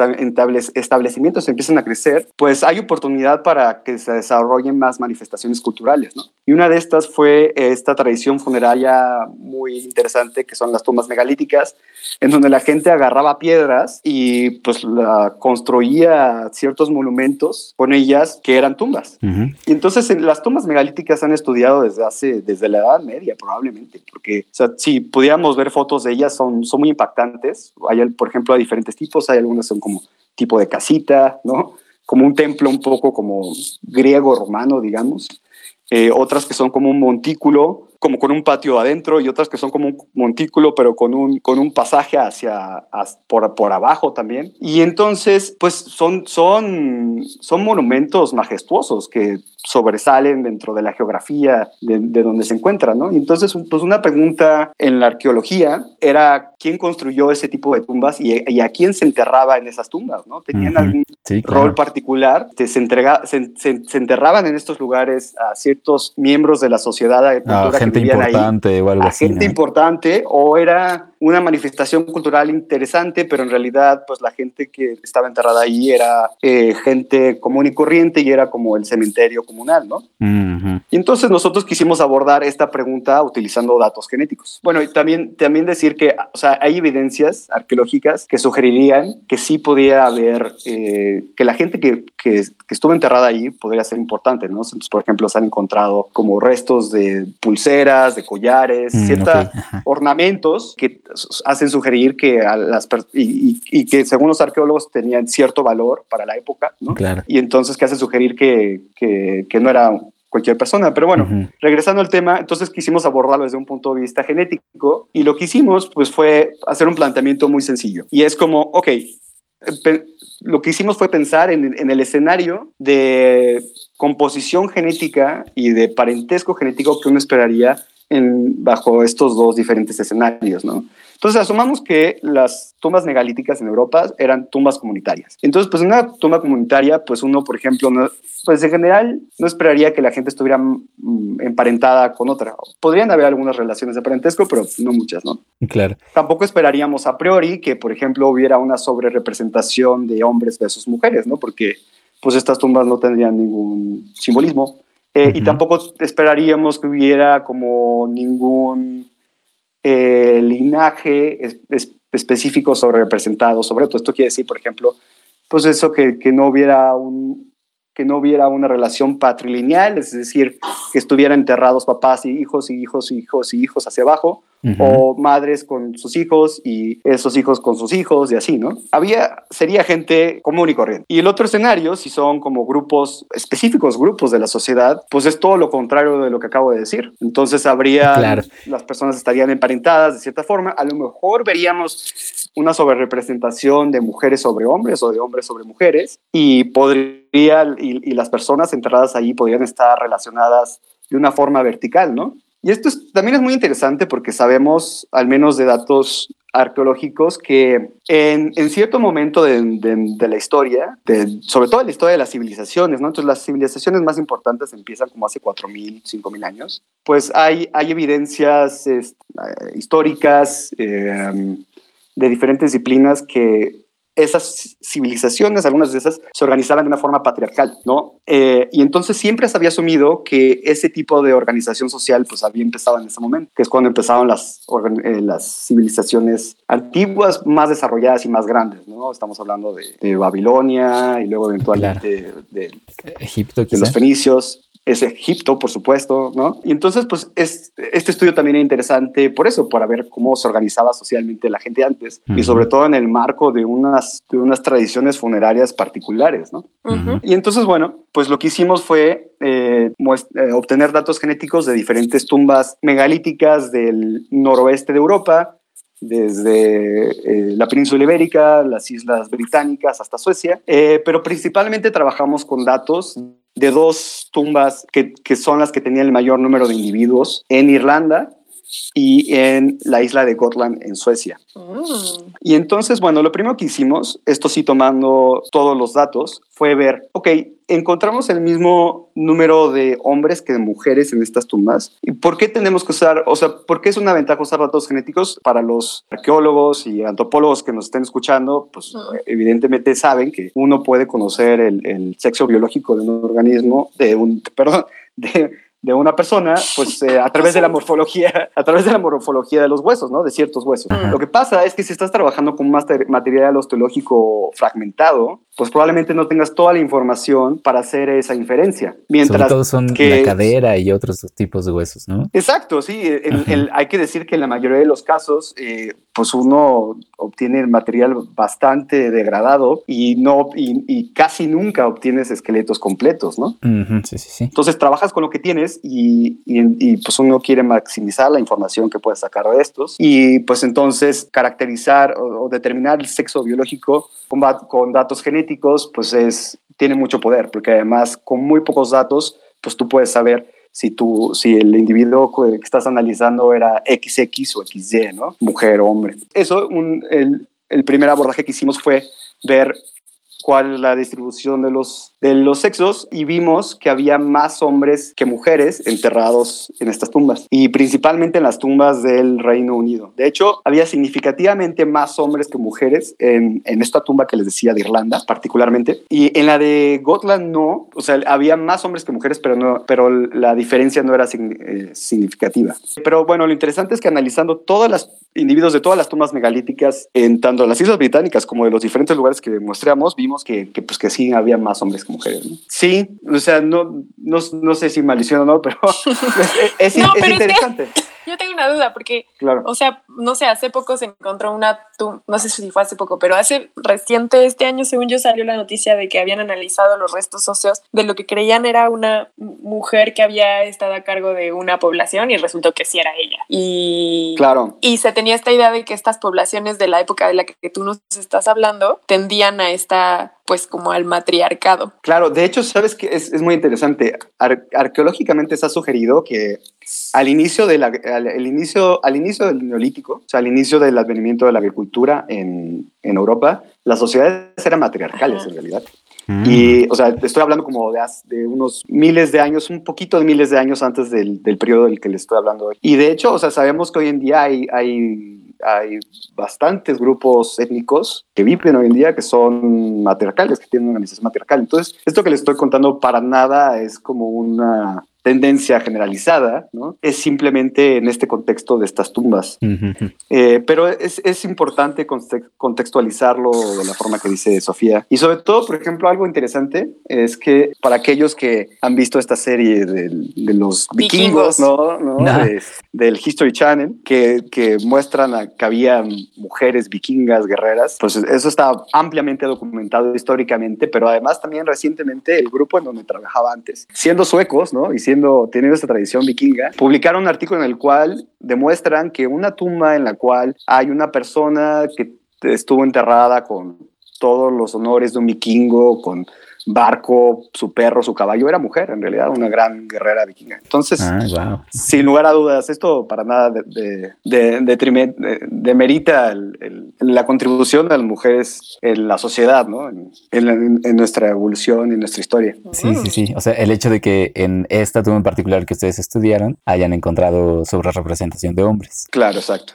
establecimientos empiezan a crecer, pues hay oportunidad para que se desarrollen más manifestaciones culturales, ¿no? Y una de estas fue esta tradición funeraria muy interesante que son las tumbas megalíticas, en donde la gente agarraba piedras y pues la construía ciertos monumentos con ellas que eran tumbas. Ujú. Y entonces en- las tumbas megalíticas han estudiado desde hace, desde la Edad Media probablemente, porque o sea, si pudiéramos ver fotos de ellas son, son muy impactantes. Hay, por ejemplo, hay diferentes tipos, hay algunas son como tipo de casita, ¿no? Como un templo un poco como griego romano, digamos. Eh, otras que son como un montículo, como con un patio adentro, y otras que son como un montículo, pero con un, con un pasaje hacia, hacia- por, por abajo también. Y entonces, pues son, son, son monumentos majestuosos que sobresalen dentro de la geografía de, de donde se encuentran, ¿no? Y entonces, pues una pregunta en la arqueología era quién construyó ese tipo de tumbas y, y a quién se enterraba en esas tumbas, ¿no? ¿Tenían Ujú. algún Sí, claro. rol particular, se, entrega, se, se- se enterraban en estos lugares a ciertos miembros de la sociedad Ah, gente vivían ahí, importante o algo a así. gente ¿no? importante, o era una manifestación cultural interesante, pero en realidad, pues la gente que estaba enterrada ahí era eh, gente común y corriente y era como el cementerio comunal, ¿no? Y entonces nosotros quisimos abordar esta pregunta utilizando datos genéticos. Bueno, y también, también decir que o sea, hay evidencias arqueológicas que sugerirían que sí podía haber, eh, que la gente que, que, que estuvo enterrada ahí podría ser importante, ¿no? Entonces, por ejemplo, se han encontrado como restos de pulseras, de collares, Mm, cierta ok, ajá. ornamentos que hacen sugerir que a las y, y- y que según los arqueólogos tenían cierto valor para la época, ¿no? Claro. y entonces que hace sugerir que, que, que no era cualquier persona. Pero bueno, Ujú. regresando al tema, entonces quisimos abordarlo desde un punto de vista genético y lo que hicimos pues fue hacer un planteamiento muy sencillo y es como, ok, lo que hicimos fue pensar en, en el escenario de composición genética y de parentesco genético que uno esperaría en, bajo estos dos diferentes escenarios, ¿no? Entonces asumamos que las tumbas megalíticas en Europa eran tumbas comunitarias. Entonces, pues una tumba comunitaria, pues uno, por ejemplo, no, pues en general no esperaría que la gente estuviera mm, emparentada con otra. Podrían haber algunas relaciones de parentesco, pero no muchas, ¿no? Claro. Tampoco esperaríamos a priori que, por ejemplo, hubiera una sobrerepresentación de hombres versus mujeres, ¿no? Porque pues estas tumbas no tendrían ningún simbolismo. Eh, Y tampoco esperaríamos que hubiera como ningún eh, linaje es- es- específico sobre representado sobre todo. Esto quiere decir, por ejemplo, pues eso que, que no hubiera un que no hubiera una relación patrilineal, es decir, que estuvieran enterrados papás y hijos y hijos y hijos y hijos hacia abajo, Ujú. o madres con sus hijos y esos hijos con sus hijos y así, ¿no? Había, sería gente común y corriente. Y el otro escenario, si son como grupos específicos, grupos de la sociedad, pues es todo lo contrario de lo que acabo de decir. Entonces habría, Claro. las personas estarían emparentadas de cierta forma, a lo mejor veríamos una sobrerepresentación de mujeres sobre hombres o de hombres sobre mujeres y podría, y, y las personas enterradas ahí podrían estar relacionadas de una forma vertical, ¿no? Y esto es- también es muy interesante porque sabemos, al menos de datos arqueológicos, que en, cierto momento de, la historia, sobre todo en la historia de las civilizaciones, ¿no? Entonces las civilizaciones más importantes empiezan como hace 4.000, 5.000 años, pues hay, hay evidencias es- eh, históricas eh, de diferentes disciplinas que esas civilizaciones, algunas de esas, se organizaban de una forma patriarcal, ¿no? Eh, y entonces siempre se había asumido que ese tipo de organización social pues había empezado en ese momento, que es cuando empezaron las, eh, las civilizaciones antiguas más desarrolladas y más grandes, ¿no? Estamos hablando de, de Babilonia y luego eventualmente de, Egipto, de los fenicios, es Egipto, por supuesto, ¿no? Y entonces, pues, es, este estudio también es interesante por eso, para ver cómo se organizaba socialmente la gente antes y sobre todo en el marco de unas, de unas tradiciones funerarias particulares, ¿no? Y entonces, bueno, pues lo que hicimos fue eh, eh, obtener datos genéticos de diferentes tumbas megalíticas del noroeste de Europa, desde eh, la península ibérica, las islas británicas hasta Suecia, Eh, pero principalmente trabajamos con datos de dos tumbas que, que son las que tenían el mayor número de individuos en Irlanda y en la isla de Gotland en Suecia. Mm. Y entonces, bueno, lo primero que hicimos, esto sí tomando todos los datos, fue ver, ok, encontramos el mismo número de hombres que de mujeres en estas tumbas. ¿Y por qué tenemos que usar, o sea, por qué es una ventaja usar datos genéticos para los arqueólogos y antropólogos que nos estén escuchando? Pues evidentemente saben que uno puede conocer el, el sexo biológico de un organismo, de un, perdón, de de una persona, pues eh, a través de la morfología, a través de la morfología de los huesos, ¿no? De ciertos huesos. Ajá. Lo que pasa es que si estás trabajando con master- material osteológico fragmentado, pues probablemente no tengas toda la información para hacer esa inferencia. Sobre Mientras todo son que- la cadera y otros tipos de huesos, ¿no? Exacto, sí. el- Ajá. el- hay que decir que en la mayoría de los casos, eh, pues uno obtiene el material bastante degradado y no y, y casi nunca obtienes esqueletos completos, ¿no? Sí, sí, sí. Entonces trabajas con lo que tienes y, y- y, pues uno quiere maximizar la información que puedes sacar de estos y pues entonces caracterizar o, o determinar el sexo biológico con, con datos genéticos pues es, tiene mucho poder porque además con muy pocos datos pues tú puedes saber si, tú, si el individuo que estás analizando era XX o XY, ¿no? Mujer o hombre. Eso, un- el, el primer abordaje que hicimos fue ver cuál es la distribución de los, de los sexos y vimos que había más hombres que mujeres enterrados en estas tumbas y principalmente en las tumbas del Reino Unido. De hecho, había significativamente más hombres que mujeres en, en esta tumba que les decía de Irlanda particularmente y en la de Gotland no, o sea, había más hombres que mujeres, pero, no, pero la diferencia no era eh, significativa. Pero bueno, lo interesante es que analizando todos los individuos de todas las tumbas megalíticas en tanto las Islas Británicas como de los diferentes lugares que mostramos, vimos que, que, pues, que sí había más hombres mujeres. ¿no? Sí, o sea, no, no, no sé si maldición o no, pero es, es- No, es pero es que- interesante. yo tengo una duda porque, Claro. o sea, no sé, hace poco se encontró una no sé si fue hace poco, pero hace reciente este año, según yo, salió la noticia de que habían analizado los restos óseos de lo que creían era una mujer que había estado a cargo de una población y resultó que sí era ella. Y Claro. y se tenía esta idea de que estas poblaciones de la época de la que tú nos estás hablando tendían a esta, pues como al matriarcado. Claro, de hecho, sabes que es, es muy interesante. Ar- arqueológicamente se ha sugerido que al inicio, de la, al, el inicio, al inicio del neolítico, o sea, al inicio del advenimiento de la agricultura en, en Europa, las sociedades eran matriarcales Ajá. en realidad. Mm. Y, o sea, estoy hablando como de, de unos miles de años, un poquito de miles de años antes del, del periodo del que les estoy hablando hoy. Y de hecho, o sea, sabemos que hoy en día hay, hay, hay bastantes grupos étnicos que viven hoy en día que son matriarcales, que tienen una organización matriarcal. Entonces, esto que les estoy contando para nada es como una tendencia generalizada, ¿no? Es simplemente en este contexto de estas tumbas. Ujú. Eh, pero es, es importante conte- contextualizarlo de la forma que dice Sofía. Y sobre todo, por ejemplo, algo interesante es que para aquellos que han visto esta serie del- de, los vikingos, Vikingos. ¿no? ¿no? Nah. De- del History Channel, que, que muestran a- que había mujeres vikingas guerreras, pues eso está ampliamente documentado históricamente, pero además también recientemente el grupo en donde trabajaba antes, siendo suecos, ¿no? Y siendo, esta tradición vikinga, publicaron un artículo en el cual demuestran que una tumba en la cual hay una persona que estuvo enterrada con todos los honores de un vikingo, con barco, su perro, su caballo, era mujer, en realidad, una gran guerrera vikinga. Entonces, Ah, wow. sin lugar a dudas, esto para nada de, de, de- demerita la contribución de las mujeres en la sociedad, ¿no? En, en nuestra evolución, en nuestra historia. Sí, sí, sí. O sea, el hecho de que en esta tumba en particular que ustedes estudiaron hayan encontrado sobre representación de hombres. Claro, exacto.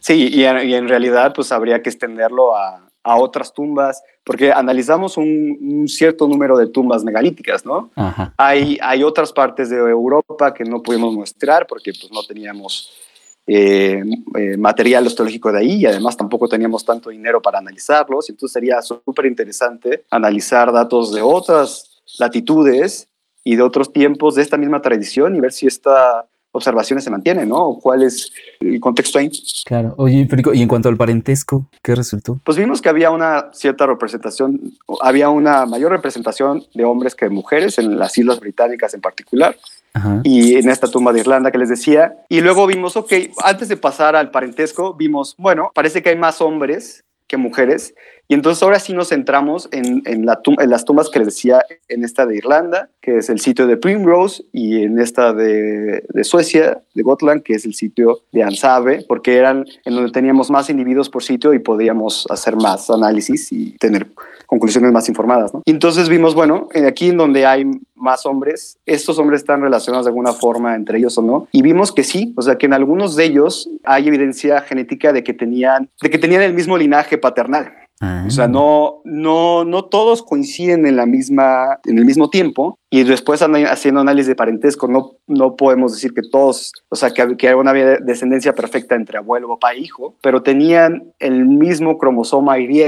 Sí, y en, y en realidad pues habría que extenderlo a, a otras tumbas, porque analizamos un, un cierto número de tumbas megalíticas, ¿no? Ajá. Hay, hay otras partes de Europa que no pudimos mostrar porque pues, no teníamos eh, eh, material osteológico de ahí y además tampoco teníamos tanto dinero para analizarlos. Entonces sería súper interesante analizar datos de otras latitudes y de otros tiempos de esta misma tradición y ver si esta observaciones se mantienen, ¿no? ¿Cuál es el contexto ahí? Claro. Oye, Federico, y en cuanto al parentesco, ¿qué resultó? Pues vimos que había una cierta representación, había una mayor representación de hombres que de mujeres en las islas británicas en particular Ajá. y en esta tumba de Irlanda que les decía. Y luego vimos, ok, antes de pasar al parentesco, vimos, bueno, parece que hay más hombres que mujeres. Y entonces ahora sí nos centramos en, en, la en las tumbas que les decía, en esta de Irlanda, que es el sitio de Primrose, y en esta de, Suecia, de Gotland, que es el sitio de Ansabe, porque eran en donde teníamos más individuos por sitio y podíamos hacer más análisis y tener conclusiones más informadas. ¿no? Y entonces vimos, bueno, en aquí en donde hay más hombres, estos hombres están relacionados de alguna forma entre ellos o no. Y vimos que sí, o sea, que en algunos de ellos hay evidencia genética de que tenían, de que tenían el mismo linaje paternal. Ah. O sea, no, no, no todos coinciden en la misma, en el mismo tiempo. Y después haciendo análisis de parentesco, no, no podemos decir que todos, o sea, que, que una había descendencia perfecta entre abuelo, papá e hijo, pero tenían el mismo cromosoma Y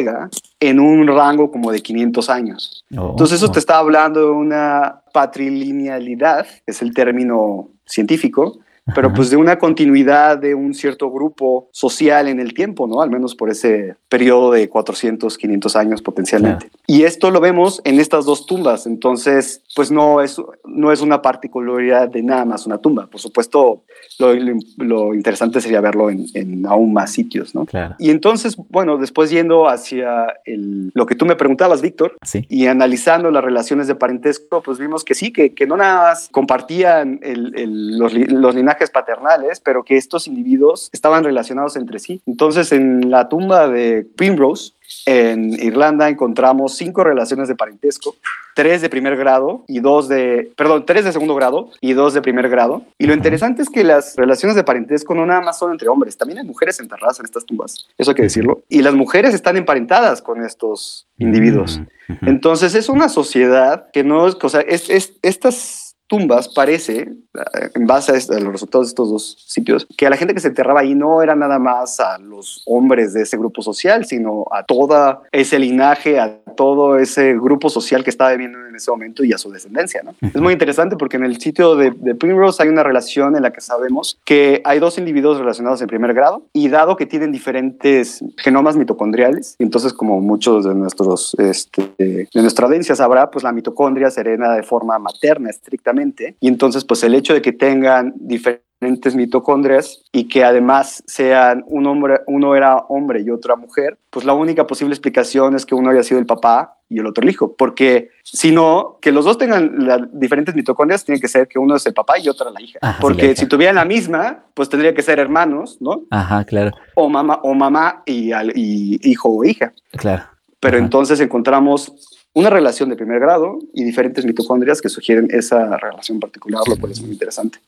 en un rango como de 500 años. Oh. Entonces eso te está hablando de una patrilinealidad, es el término científico, pero pues de una continuidad de un cierto grupo social en el tiempo, ¿no? Al menos por ese periodo de 400, 500 años potencialmente. Y esto lo vemos en estas dos tumbas, entonces pues no es, no es una particularidad de nada más una tumba. Por supuesto, lo, lo interesante sería verlo en, en aún más sitios, ¿no? Claro. Y entonces, bueno, después yendo hacia el, lo que tú me preguntabas, Víctor, Sí. y analizando las relaciones de parentesco, pues vimos que sí, que, que no nada más compartían el- el- los, los linajes paternales, pero que estos individuos estaban relacionados entre sí. Entonces, en la tumba de Primrose, en Irlanda, encontramos cinco relaciones de parentesco, tres de primer grado y dos de, perdón, tres de segundo grado y dos de primer grado. Y lo interesante es que las relaciones de parentesco no nada más son entre hombres, también hay mujeres enterradas en estas tumbas, eso hay que decirlo. Y las mujeres están emparentadas con estos individuos. Mm. Entonces es una sociedad que no es, o sea, es, es- estas tumbas parece, eh, en base a, est- a los resultados de estos dos sitios, que a la gente que se enterraba ahí no era nada más a los hombres de ese grupo social, sino a todo ese linaje, a todo ese grupo social que estaba viviendo en ese momento y a su descendencia. ¿no? Es muy interesante porque en el sitio de, de Primrose hay una relación en la que sabemos que hay dos individuos relacionados en primer grado y dado que tienen diferentes genomas mitocondriales, entonces como muchos de nuestros este, de nuestra audiencia sabrá, pues la mitocondria se hereda de forma materna estrictamente y entonces pues el hecho de que tengan diferentes mitocondrias y que además sean un hombre, uno era hombre y otra mujer, pues la única posible explicación es que uno haya sido el papá y el otro el hijo, porque si no, que los dos tengan las diferentes mitocondrias, tiene que ser que uno es el papá y otra la hija, Ajá, sí, porque la hija. si tuvieran la misma, pues tendría que ser hermanos, ¿no? Ajá, claro, O mamá o mamá y, al- y hijo o hija. claro. Pero Ajá. entonces encontramos una relación de primer grado y diferentes mitocondrias que sugieren esa relación particular, lo cual es muy interesante.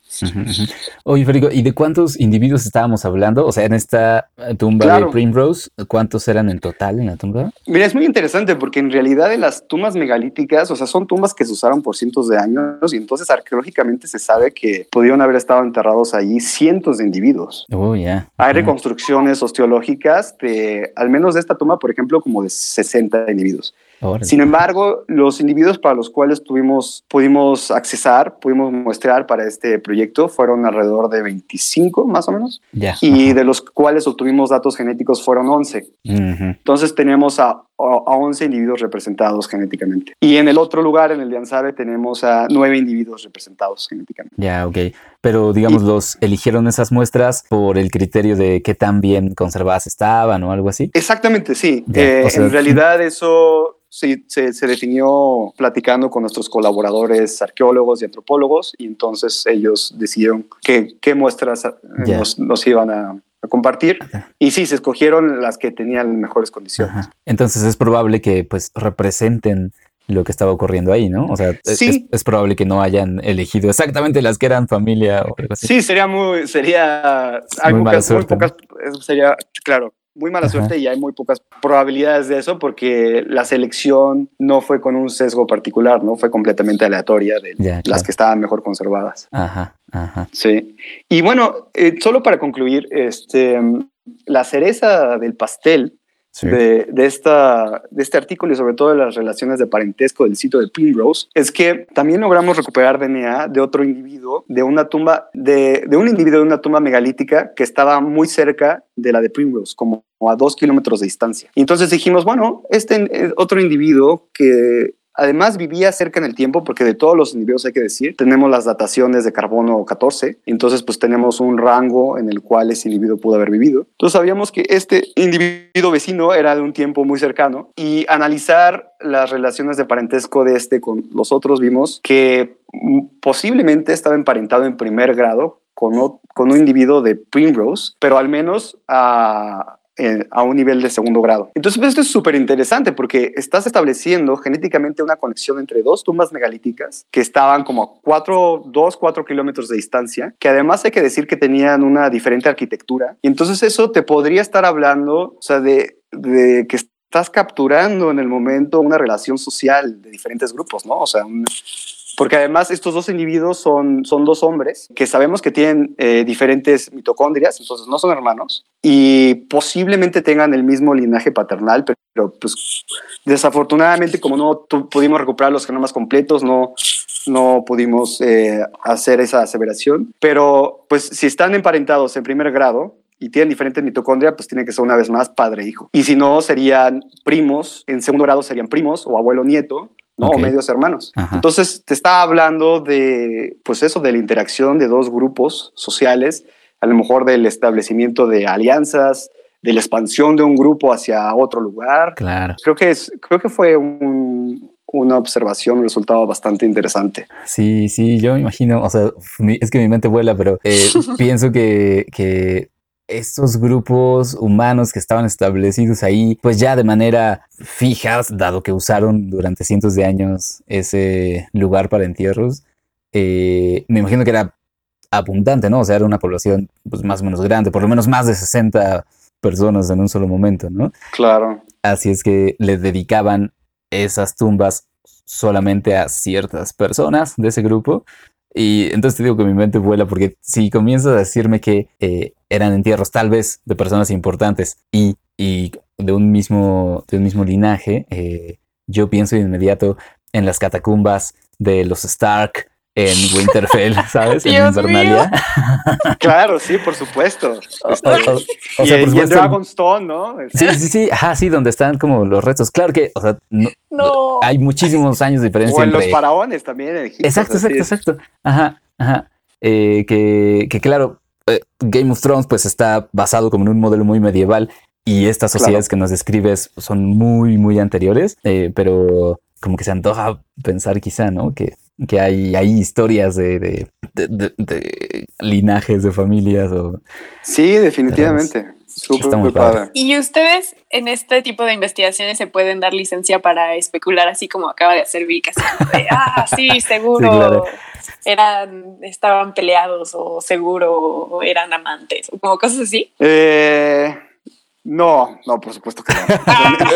Oye, Federico, ¿y de cuántos individuos estábamos hablando? O sea, en esta tumba Claro. de Primrose, ¿cuántos eran en total en la tumba? Mira, es muy interesante porque en realidad de las tumbas megalíticas, o sea, son tumbas que se usaron por cientos de años y entonces arqueológicamente se sabe que pudieron haber estado enterrados allí cientos de individuos. Oh, ya. Hay reconstrucciones osteológicas de, al menos de esta tumba, por ejemplo, como de 60 individuos. Sin embargo, los individuos para los cuales tuvimos, pudimos accesar, pudimos muestrar para este proyecto fueron alrededor de 25 más o menos, Ya. y ajá. de los cuales obtuvimos datos genéticos fueron 11. Ujú. Entonces tenemos a, a, a 11 individuos representados genéticamente. Y en el otro lugar, en el de Ansabe, tenemos a 9 individuos representados genéticamente. Ya, ok. Pero digamos, los eligieron esas muestras por el criterio de qué tan bien conservadas estaban o algo así. Exactamente, sí. Eh, o sea, en realidad eso sí, se, se definió platicando con nuestros colaboradores arqueólogos y antropólogos y entonces ellos decidieron qué, qué muestras eh, nos, nos iban a, a compartir y sí, se escogieron las que tenían mejores condiciones. Ajá. Entonces es probable que pues representen lo que estaba ocurriendo ahí, ¿no? O sea, es- Sí. es, es probable que no hayan elegido exactamente las que eran familia o algo así. Sí, sería muy, sería, Muy mala muy suerte, ¿no? pocas, eso sería, claro, muy mala Ajá. suerte y hay muy pocas probabilidades de eso porque la selección no fue con un sesgo particular, no fue completamente aleatoria de Ya, las claro. que estaban mejor conservadas. Ajá, ajá. Sí. Y bueno, eh, solo para concluir, este, la cereza del pastel De, de esta, de este artículo y sobre todo de las relaciones de parentesco del sitio de Primrose es que también logramos recuperar DNA de otro individuo, de una tumba, de, de un individuo de una tumba megalítica que estaba muy cerca de la de Primrose, como a dos kilómetros de distancia. Y entonces dijimos, bueno, este eh, otro individuo que Además, vivía cerca en el tiempo, porque de todos los individuos hay que decir, tenemos las dataciones de carbono 14, entonces pues tenemos un rango en el cual ese individuo pudo haber vivido. Entonces sabíamos que este individuo vecino era de un tiempo muy cercano y analizar las relaciones de parentesco de este con los otros vimos que mm, posiblemente estaba emparentado en primer grado con, con un individuo de Primrose, pero al menos a, eh, a un nivel de segundo grado. Entonces, pues, esto es súper interesante porque estás estableciendo genéticamente una conexión entre dos tumbas megalíticas que estaban como a cuatro, dos, cuatro kilómetros de distancia, que además hay que decir que tenían una diferente arquitectura. Y entonces eso te podría estar hablando, o sea, de, de que estás capturando en el momento una relación social de diferentes grupos, ¿no? O sea, un- porque además estos dos individuos son, son dos hombres que sabemos que tienen eh, diferentes mitocondrias, entonces no son hermanos, y posiblemente tengan el mismo linaje paternal, pero, pero, pues desafortunadamente como no pudimos recuperar los genomas completos, no, no pudimos eh, hacer esa aseveración, pero pues si están emparentados en primer grado, y tienen diferentes mitocondrias, pues tiene que ser una vez más padre e. Y si no, serían primos, en segundo grado serían primos o abuelo-nieto, ¿no? O medios hermanos. Ajá. Entonces, te está hablando de, pues eso, de la interacción de dos grupos sociales, a lo mejor del establecimiento de alianzas, de la expansión de un grupo hacia otro lugar. Claro. Creo que, es, creo que fue un- una observación, un resultado bastante interesante. Sí, sí, yo me imagino, o sea, es que mi mente vuela, pero eh, pienso que, que estos grupos humanos que estaban establecidos ahí, pues ya de manera fija, dado que usaron durante cientos de años ese lugar para entierros, eh, me imagino que era abundante, ¿no? O sea, era una población pues, más o menos grande, por lo menos más de 60 personas en un solo momento, ¿no? Claro. Así es que le dedicaban esas tumbas solamente a ciertas personas de ese grupo. Y entonces te digo que mi mente vuela porque si comienzas a decirme que eh, eran entierros tal vez de personas importantes y, y de un mismo, de un mismo linaje, eh, yo pienso de inmediato en las catacumbas de los Stark en Winterfell, ¿sabes? en Invernalia. Claro, sí, por supuesto. O- o- o- o y, sea, y por en Dragonstone, ¿no? Sí, sí, sí, ajá, sí, donde están como los restos. Claro que, o sea, no- No. hay muchísimos años de diferencia O en los faraones también en Egipto. Exacto, sea, exacto, exacto. Ajá, ajá. Eh, que, que claro, eh, Game of Thrones pues está basado como en un modelo muy medieval y estas Claro. sociedades que nos describes son muy, muy anteriores, eh, pero como que se antoja pensar quizá, ¿no? Que, que hay, hay historias de, de, de- de- de linajes, de familias o... Sí, definitivamente. Súper Está muy padre. padre. ¿Y ustedes en este tipo de investigaciones se pueden dar licencia para especular así como acaba de hacer Vic? Ah, sí, seguro Sí, claro. eran, estaban peleados o seguro eran amantes o como cosas así. Eh, no, no, por supuesto que no.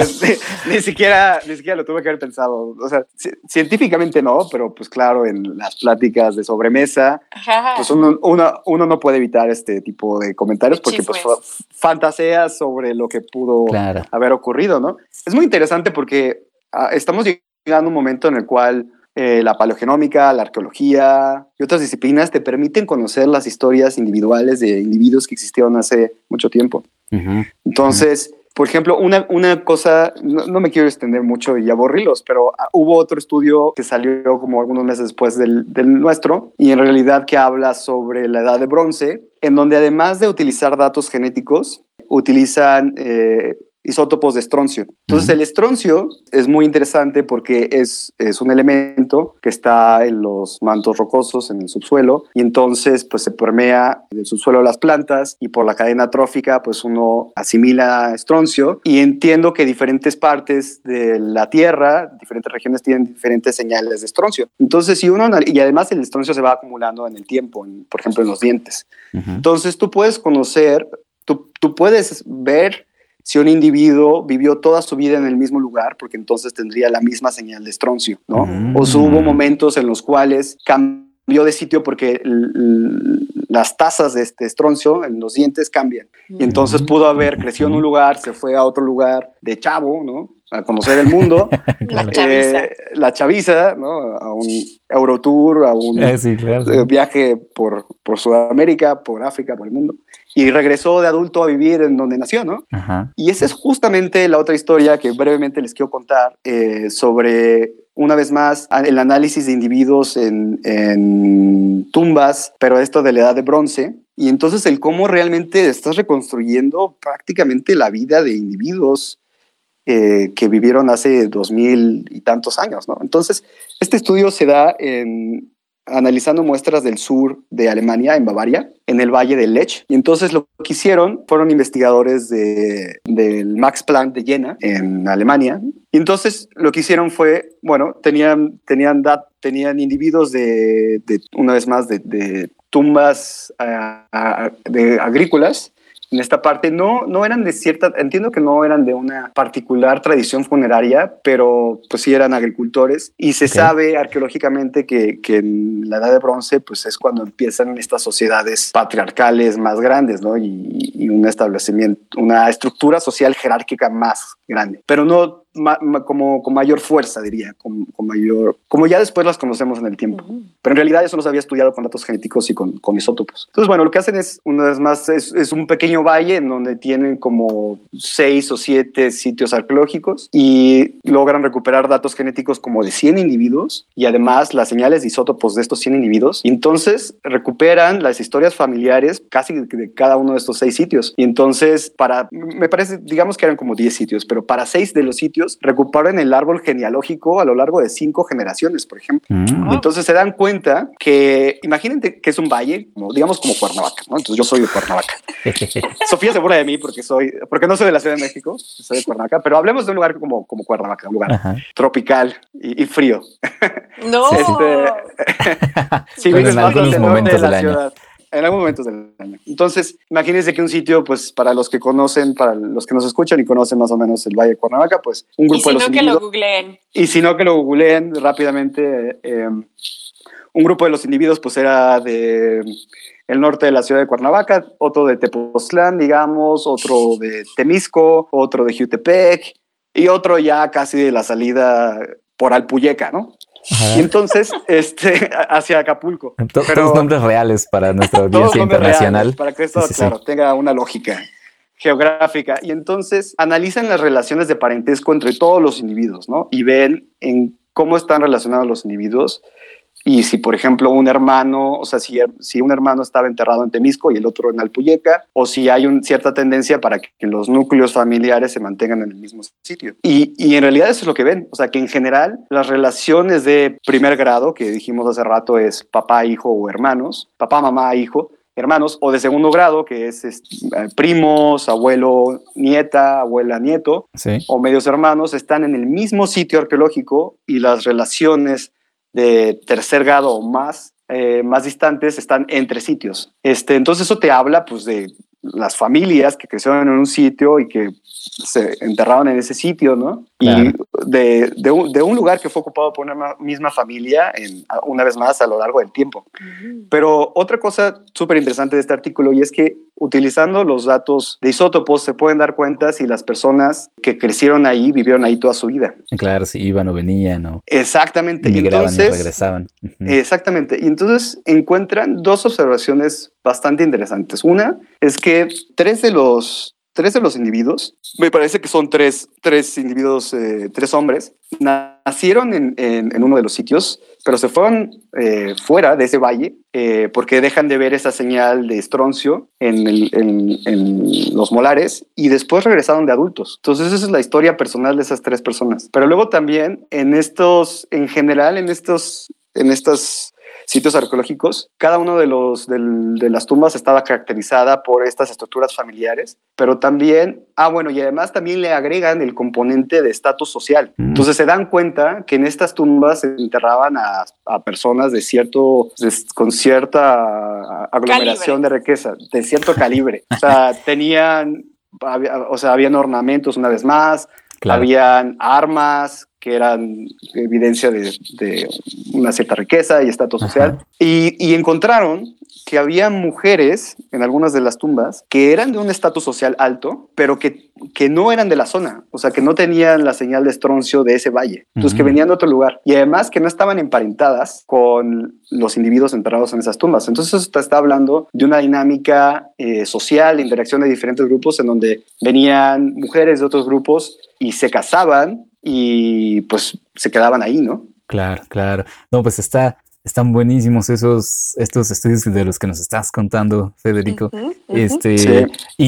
O sea, ni, ni siquiera, ni siquiera lo tuve que haber pensado. O sea, ci- científicamente no, pero pues claro, en las pláticas de sobremesa, Ajá. pues uno, uno, uno no puede evitar este tipo de comentarios porque pues Chismes. fantaseas sobre lo que pudo Claro. haber ocurrido, ¿no? Es muy interesante porque ah, estamos llegando a un momento en el cual eh, la paleogenómica, la arqueología y otras disciplinas te permiten conocer las historias individuales de individuos que existieron hace mucho tiempo. Entonces, por ejemplo, una, una cosa, no, no me quiero extender mucho y aburrirlos, pero ah, hubo otro estudio que salió como algunos meses después del, del nuestro y en realidad que habla sobre la edad de bronce, en donde además de utilizar datos genéticos, utilizan eh, isótopos de estroncio. Entonces, el estroncio es muy interesante porque es, es un elemento que está en los mantos rocosos, en el subsuelo, y entonces pues se permea del subsuelo de las plantas y por la cadena trófica pues uno asimila estroncio y entiendo que diferentes partes de la Tierra, diferentes regiones tienen diferentes señales de estroncio. Entonces, si uno, y además el estroncio se va acumulando en el tiempo, en- por ejemplo, en los dientes. Ujú. Entonces tú puedes conocer, tú, tú puedes ver si un individuo vivió toda su vida en el mismo lugar, porque entonces tendría la misma señal de estroncio, ¿no? Mm. O si hubo momentos en los cuales cambió de sitio porque las tasas de este estroncio en los dientes cambian. Y entonces pudo haber crecido en un lugar, se fue a otro lugar de chavo, ¿no? A conocer el mundo. La chaviza. Eh, la chaviza, ¿no? A un Eurotour, a un Eh, sí, claro. eh, viaje por, por Sudamérica, por África, por el mundo. Y regresó de adulto a vivir en donde nació, ¿no? Ajá. Y esa es justamente la otra historia que brevemente les quiero contar eh, sobre, una vez más, el análisis de individuos en, en tumbas, pero esto de la edad de bronce. Y entonces el cómo realmente estás reconstruyendo prácticamente la vida de individuos eh, que vivieron hace dos mil y tantos años, ¿no? Entonces, este estudio se da en, analizando muestras del sur de Alemania, en Bavaria, en el valle del Lech. Y entonces lo que hicieron fueron investigadores de, del Max Planck de Jena, en Alemania. Y entonces lo que hicieron fue, bueno, tenían, tenían, tenían individuos de, de, una vez más, de, de tumbas ah, ah, de agrícolas en esta parte no, no eran de cierta, entiendo que no eran de una particular tradición funeraria, pero pues sí eran agricultores y se sabe arqueológicamente que, que en la edad de bronce pues es cuando empiezan estas sociedades patriarcales más grandes, ¿no? Y, y un establecimiento, una estructura social jerárquica más grande, pero no ma- ma- como con mayor fuerza, diría, con, con mayor, como ya después las conocemos en el tiempo. Pero en realidad eso los había estudiado con datos genéticos y con, con isótopos. Entonces, bueno, lo que hacen es, una vez más, es, es un pequeño valle en donde tienen como seis o siete sitios arqueológicos y logran recuperar datos genéticos como de 100 individuos y además las señales de isótopos de estos 100 individuos. Y entonces recuperan las historias familiares casi de, de cada uno de estos seis sitios. Y entonces, para, me parece, digamos que eran como 10 sitios, pero para seis de los sitios recuperan el árbol genealógico a lo largo de cinco generaciones, por ejemplo. Mm. Entonces se dan cuenta que, imagínate que es un valle, como, digamos como Cuernavaca, ¿no? Entonces yo soy de Cuernavaca. Sofía se burla de mí porque soy, porque no soy de la Ciudad de México, soy de Cuernavaca, pero hablemos de un lugar como, como Cuernavaca, un lugar Ajá. tropical y, y frío. No. Este, sí, vives en más algunos hacia el norte momentos de la del año. ciudad. En algunos momentos del año. Entonces, imagínense que un sitio, pues para los que conocen, para los que nos escuchan y conocen más o menos el Valle de Cuernavaca, pues un Y grupo si de los no, que lo googleen. y si no, que lo googleen rápidamente. eh, un grupo de los individuos, pues era de el norte de la ciudad de Cuernavaca, otro de Tepoztlán, digamos, otro de Temisco, otro de Jutepec, y otro ya casi de la salida por Alpuyeca, ¿no? Ajá. Y entonces, este, hacia Acapulco. To- Pero- todos nombres reales para nuestra audiencia internacional. reales, para que esto, Sí, sí, sí. claro, tenga una lógica geográfica. Y entonces analizan las relaciones de parentesco entre todos los individuos, ¿no? Y ven en cómo están relacionados los individuos. Y si, por ejemplo, un hermano, o sea, si, si un hermano estaba enterrado en Temisco y el otro en Alpuyeca, o si hay una cierta tendencia para que, los núcleos familiares se mantengan en el mismo sitio. Y, y en realidad eso es lo que ven. O sea, que en general las relaciones de primer grado, que dijimos hace rato es papá, hijo o hermanos, papá, mamá, hijo, hermanos, o de segundo grado, que es, es, eh, primos, abuelo, nieta, abuela, nieto, Sí. o medios hermanos, están en el mismo sitio arqueológico y las relaciones de tercer grado o más, eh, más distantes están entre sitios. Este, entonces eso te habla pues de las familias que crecieron en un sitio y que se enterraron en ese sitio, ¿no? Claro. Y de, de, un, de un lugar que fue ocupado por una ma- misma familia, en, una vez más, a lo largo del tiempo. Pero otra cosa súper interesante de este artículo y es que utilizando los datos de isótopos se pueden dar cuenta si las personas que crecieron ahí vivieron ahí toda su vida. Claro, si iban o venían o Exactamente. Y migraban y entonces, regresaban. Ujú. Exactamente. Y entonces encuentran dos observaciones bastante interesantes. Una es que tres de los, tres de los individuos, me parece que son tres, tres individuos, eh, tres hombres, nacieron en, en- uno de los sitios, pero se fueron eh, fuera de ese valle eh, porque dejan de ver esa señal de estroncio en, en- los molares y después regresaron de adultos. Entonces esa es la historia personal de esas tres personas. Pero luego también en estos, en general, en estos, en estos sitios arqueológicos, cada uno de, los, del- de las tumbas estaba caracterizada por estas estructuras familiares, pero también, ah, bueno, y además también le agregan el componente de estatus social. Mm. Entonces se dan cuenta que en estas tumbas se enterraban a, a personas de cierto, de- con cierta aglomeración de riqueza, de cierto calibre. O sea, tenían, había- o sea, habían ornamentos una vez más, Claro. habían armas que eran evidencia de, de una cierta riqueza y estatus social. Y, y encontraron que había mujeres en algunas de las tumbas que eran de un estatus social alto, pero que, que no eran de la zona, o sea, que no tenían la señal de estroncio de ese valle, entonces que venían de otro lugar. Y además que no estaban emparentadas con los individuos enterrados en esas tumbas. Entonces eso te está hablando de una dinámica eh, social, de interacción de diferentes grupos en donde venían mujeres de otros grupos y se casaban y pues se quedaban ahí, ¿no? Claro, claro. No, pues está, están buenísimos esos, estos estudios de los que nos estás contando, Federico. Este, Sí. y,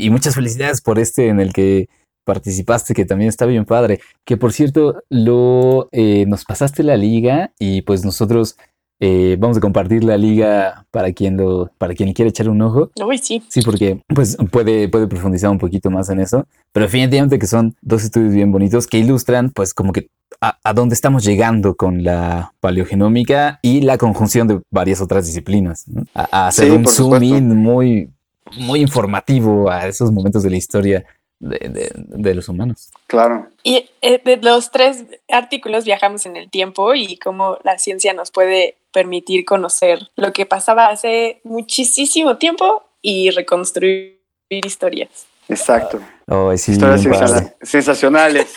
y- y muchas felicidades por este en el que participaste, que también está bien padre. Que por cierto, lo eh, nos pasaste la liga y pues nosotros eh, vamos a compartir la liga para quien lo, para quien quiera echar un ojo. Uy, sí. Sí, porque pues puede, puede profundizar un poquito más en eso, pero definitivamente que son dos estudios bien bonitos que ilustran pues como que a, a dónde estamos llegando con la paleogenómica y la conjunción de varias otras disciplinas, ¿no? a, a hacer Sí, un zoom supuesto. in muy, muy informativo a esos momentos de la historia de, de- de los humanos. Claro. Y eh, de los tres artículos viajamos en el tiempo y cómo la ciencia nos puede permitir conocer lo que pasaba hace muchísimo tiempo y reconstruir historias. Exacto. Oh, sí, Historias bien padre. sensa- sensacionales.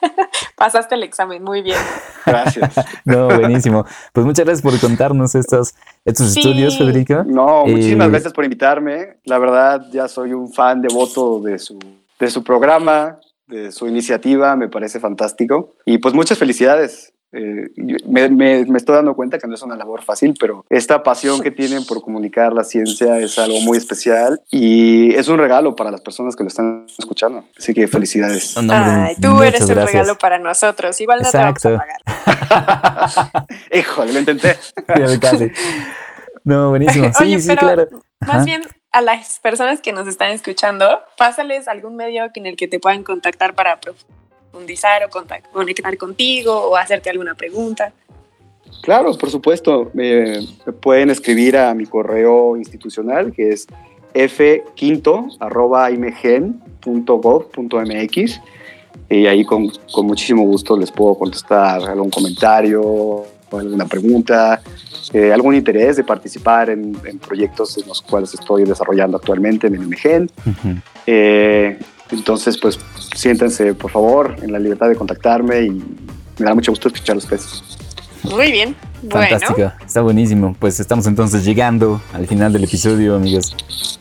Pasaste el examen muy bien. Gracias. No, buenísimo. Pues muchas gracias por contarnos estos, estos Sí. estudios, Federico. No, muchísimas Eh, gracias por invitarme. La verdad, ya soy un fan devoto de su, de su programa, de su iniciativa. Me parece fantástico. Y pues muchas felicidades. Eh, me, me- me estoy dando cuenta que no es una labor fácil, pero esta pasión que tienen por comunicar la ciencia es algo muy especial y es un regalo para las personas que lo están escuchando. Así que felicidades. No, hombre, Ay, tú muchas eres el gracias. regalo para nosotros. Igual no Exacto. te vamos a pagar. Híjole, lo intenté. Casi. No, buenísimo. Sí, Oye, sí, pero claro. Ajá. Más bien a las personas que nos están escuchando, pásales algún medio en el que te puedan contactar para profundizar o contact- conectar contigo o hacerte alguna pregunta. Claro, por supuesto. Me, me pueden escribir a mi correo institucional que es fquinto.imgen.gov.mx y ahí con, con muchísimo gusto les puedo contestar algún comentario, alguna pregunta, eh, algún interés de participar en, en proyectos en los cuales estoy desarrollando actualmente en el IMGEN. Ujú. Eh, Entonces, pues siéntense, por favor, en la libertad de contactarme y me da mucho gusto escuchar a ustedes. Muy bien. Bueno, Fantástico, está buenísimo. Pues estamos entonces llegando al final del episodio, amigos.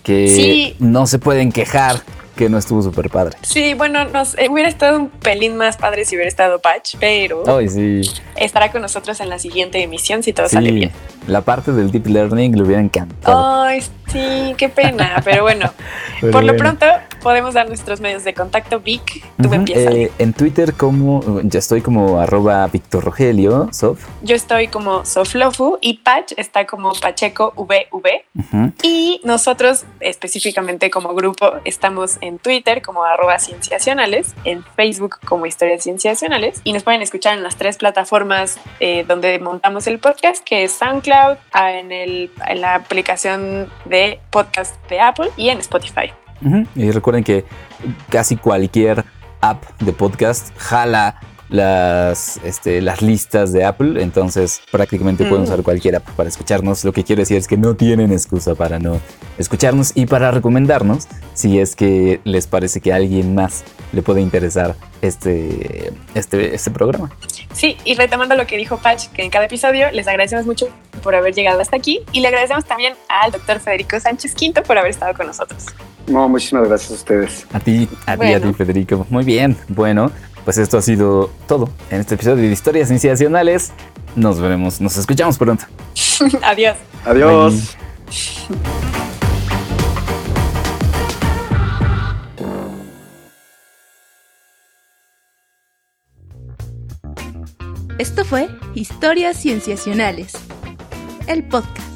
Que Sí. no se pueden quejar que no estuvo súper padre. sí, bueno, nos eh, hubiera estado un pelín más padre si hubiera estado Patch, pero Ay, sí. estará con nosotros en la siguiente emisión si todo sale bien. la parte del deep learning le hubiera encantado. Ay, sí, qué pena, pero bueno, Pero por lo pronto podemos dar nuestros medios de contacto. Vic, tú Ujú, empiezas. eh, en Twitter como ya estoy como arroba Víctor Rogelio, Sof. Yo estoy como Soflofu y Patch está como Pacheco VV. Ujú. Y nosotros, específicamente como grupo, estamos en Twitter como arroba cienciacionales, en Facebook como historias cienciacionales y nos pueden escuchar en las tres plataformas eh, donde montamos el podcast, que es SoundCloud, en, el, en la aplicación de podcast de Apple y en Spotify. Y recuerden que casi cualquier app de podcast jala las, este, las listas de Apple, entonces prácticamente pueden Mm. usar cualquier app para escucharnos. Lo que quiero decir es que no tienen excusa para no escucharnos y para recomendarnos si es que les parece que a alguien más le puede interesar este, este, este programa. Sí, y retomando lo que dijo Patch, que en cada episodio les agradecemos mucho por haber llegado hasta aquí y le agradecemos también al doctor Federico Sánchez Quinto por haber estado con nosotros. No, muchísimas gracias a ustedes. A ti, a ti, a Bueno. ti, Federico. Muy bien. Bueno, pues esto ha sido todo en este episodio de Historias Sensacionales. Nos veremos, nos escuchamos pronto. Adiós. Adiós. Esto fue Historias Cienciacionales, el podcast.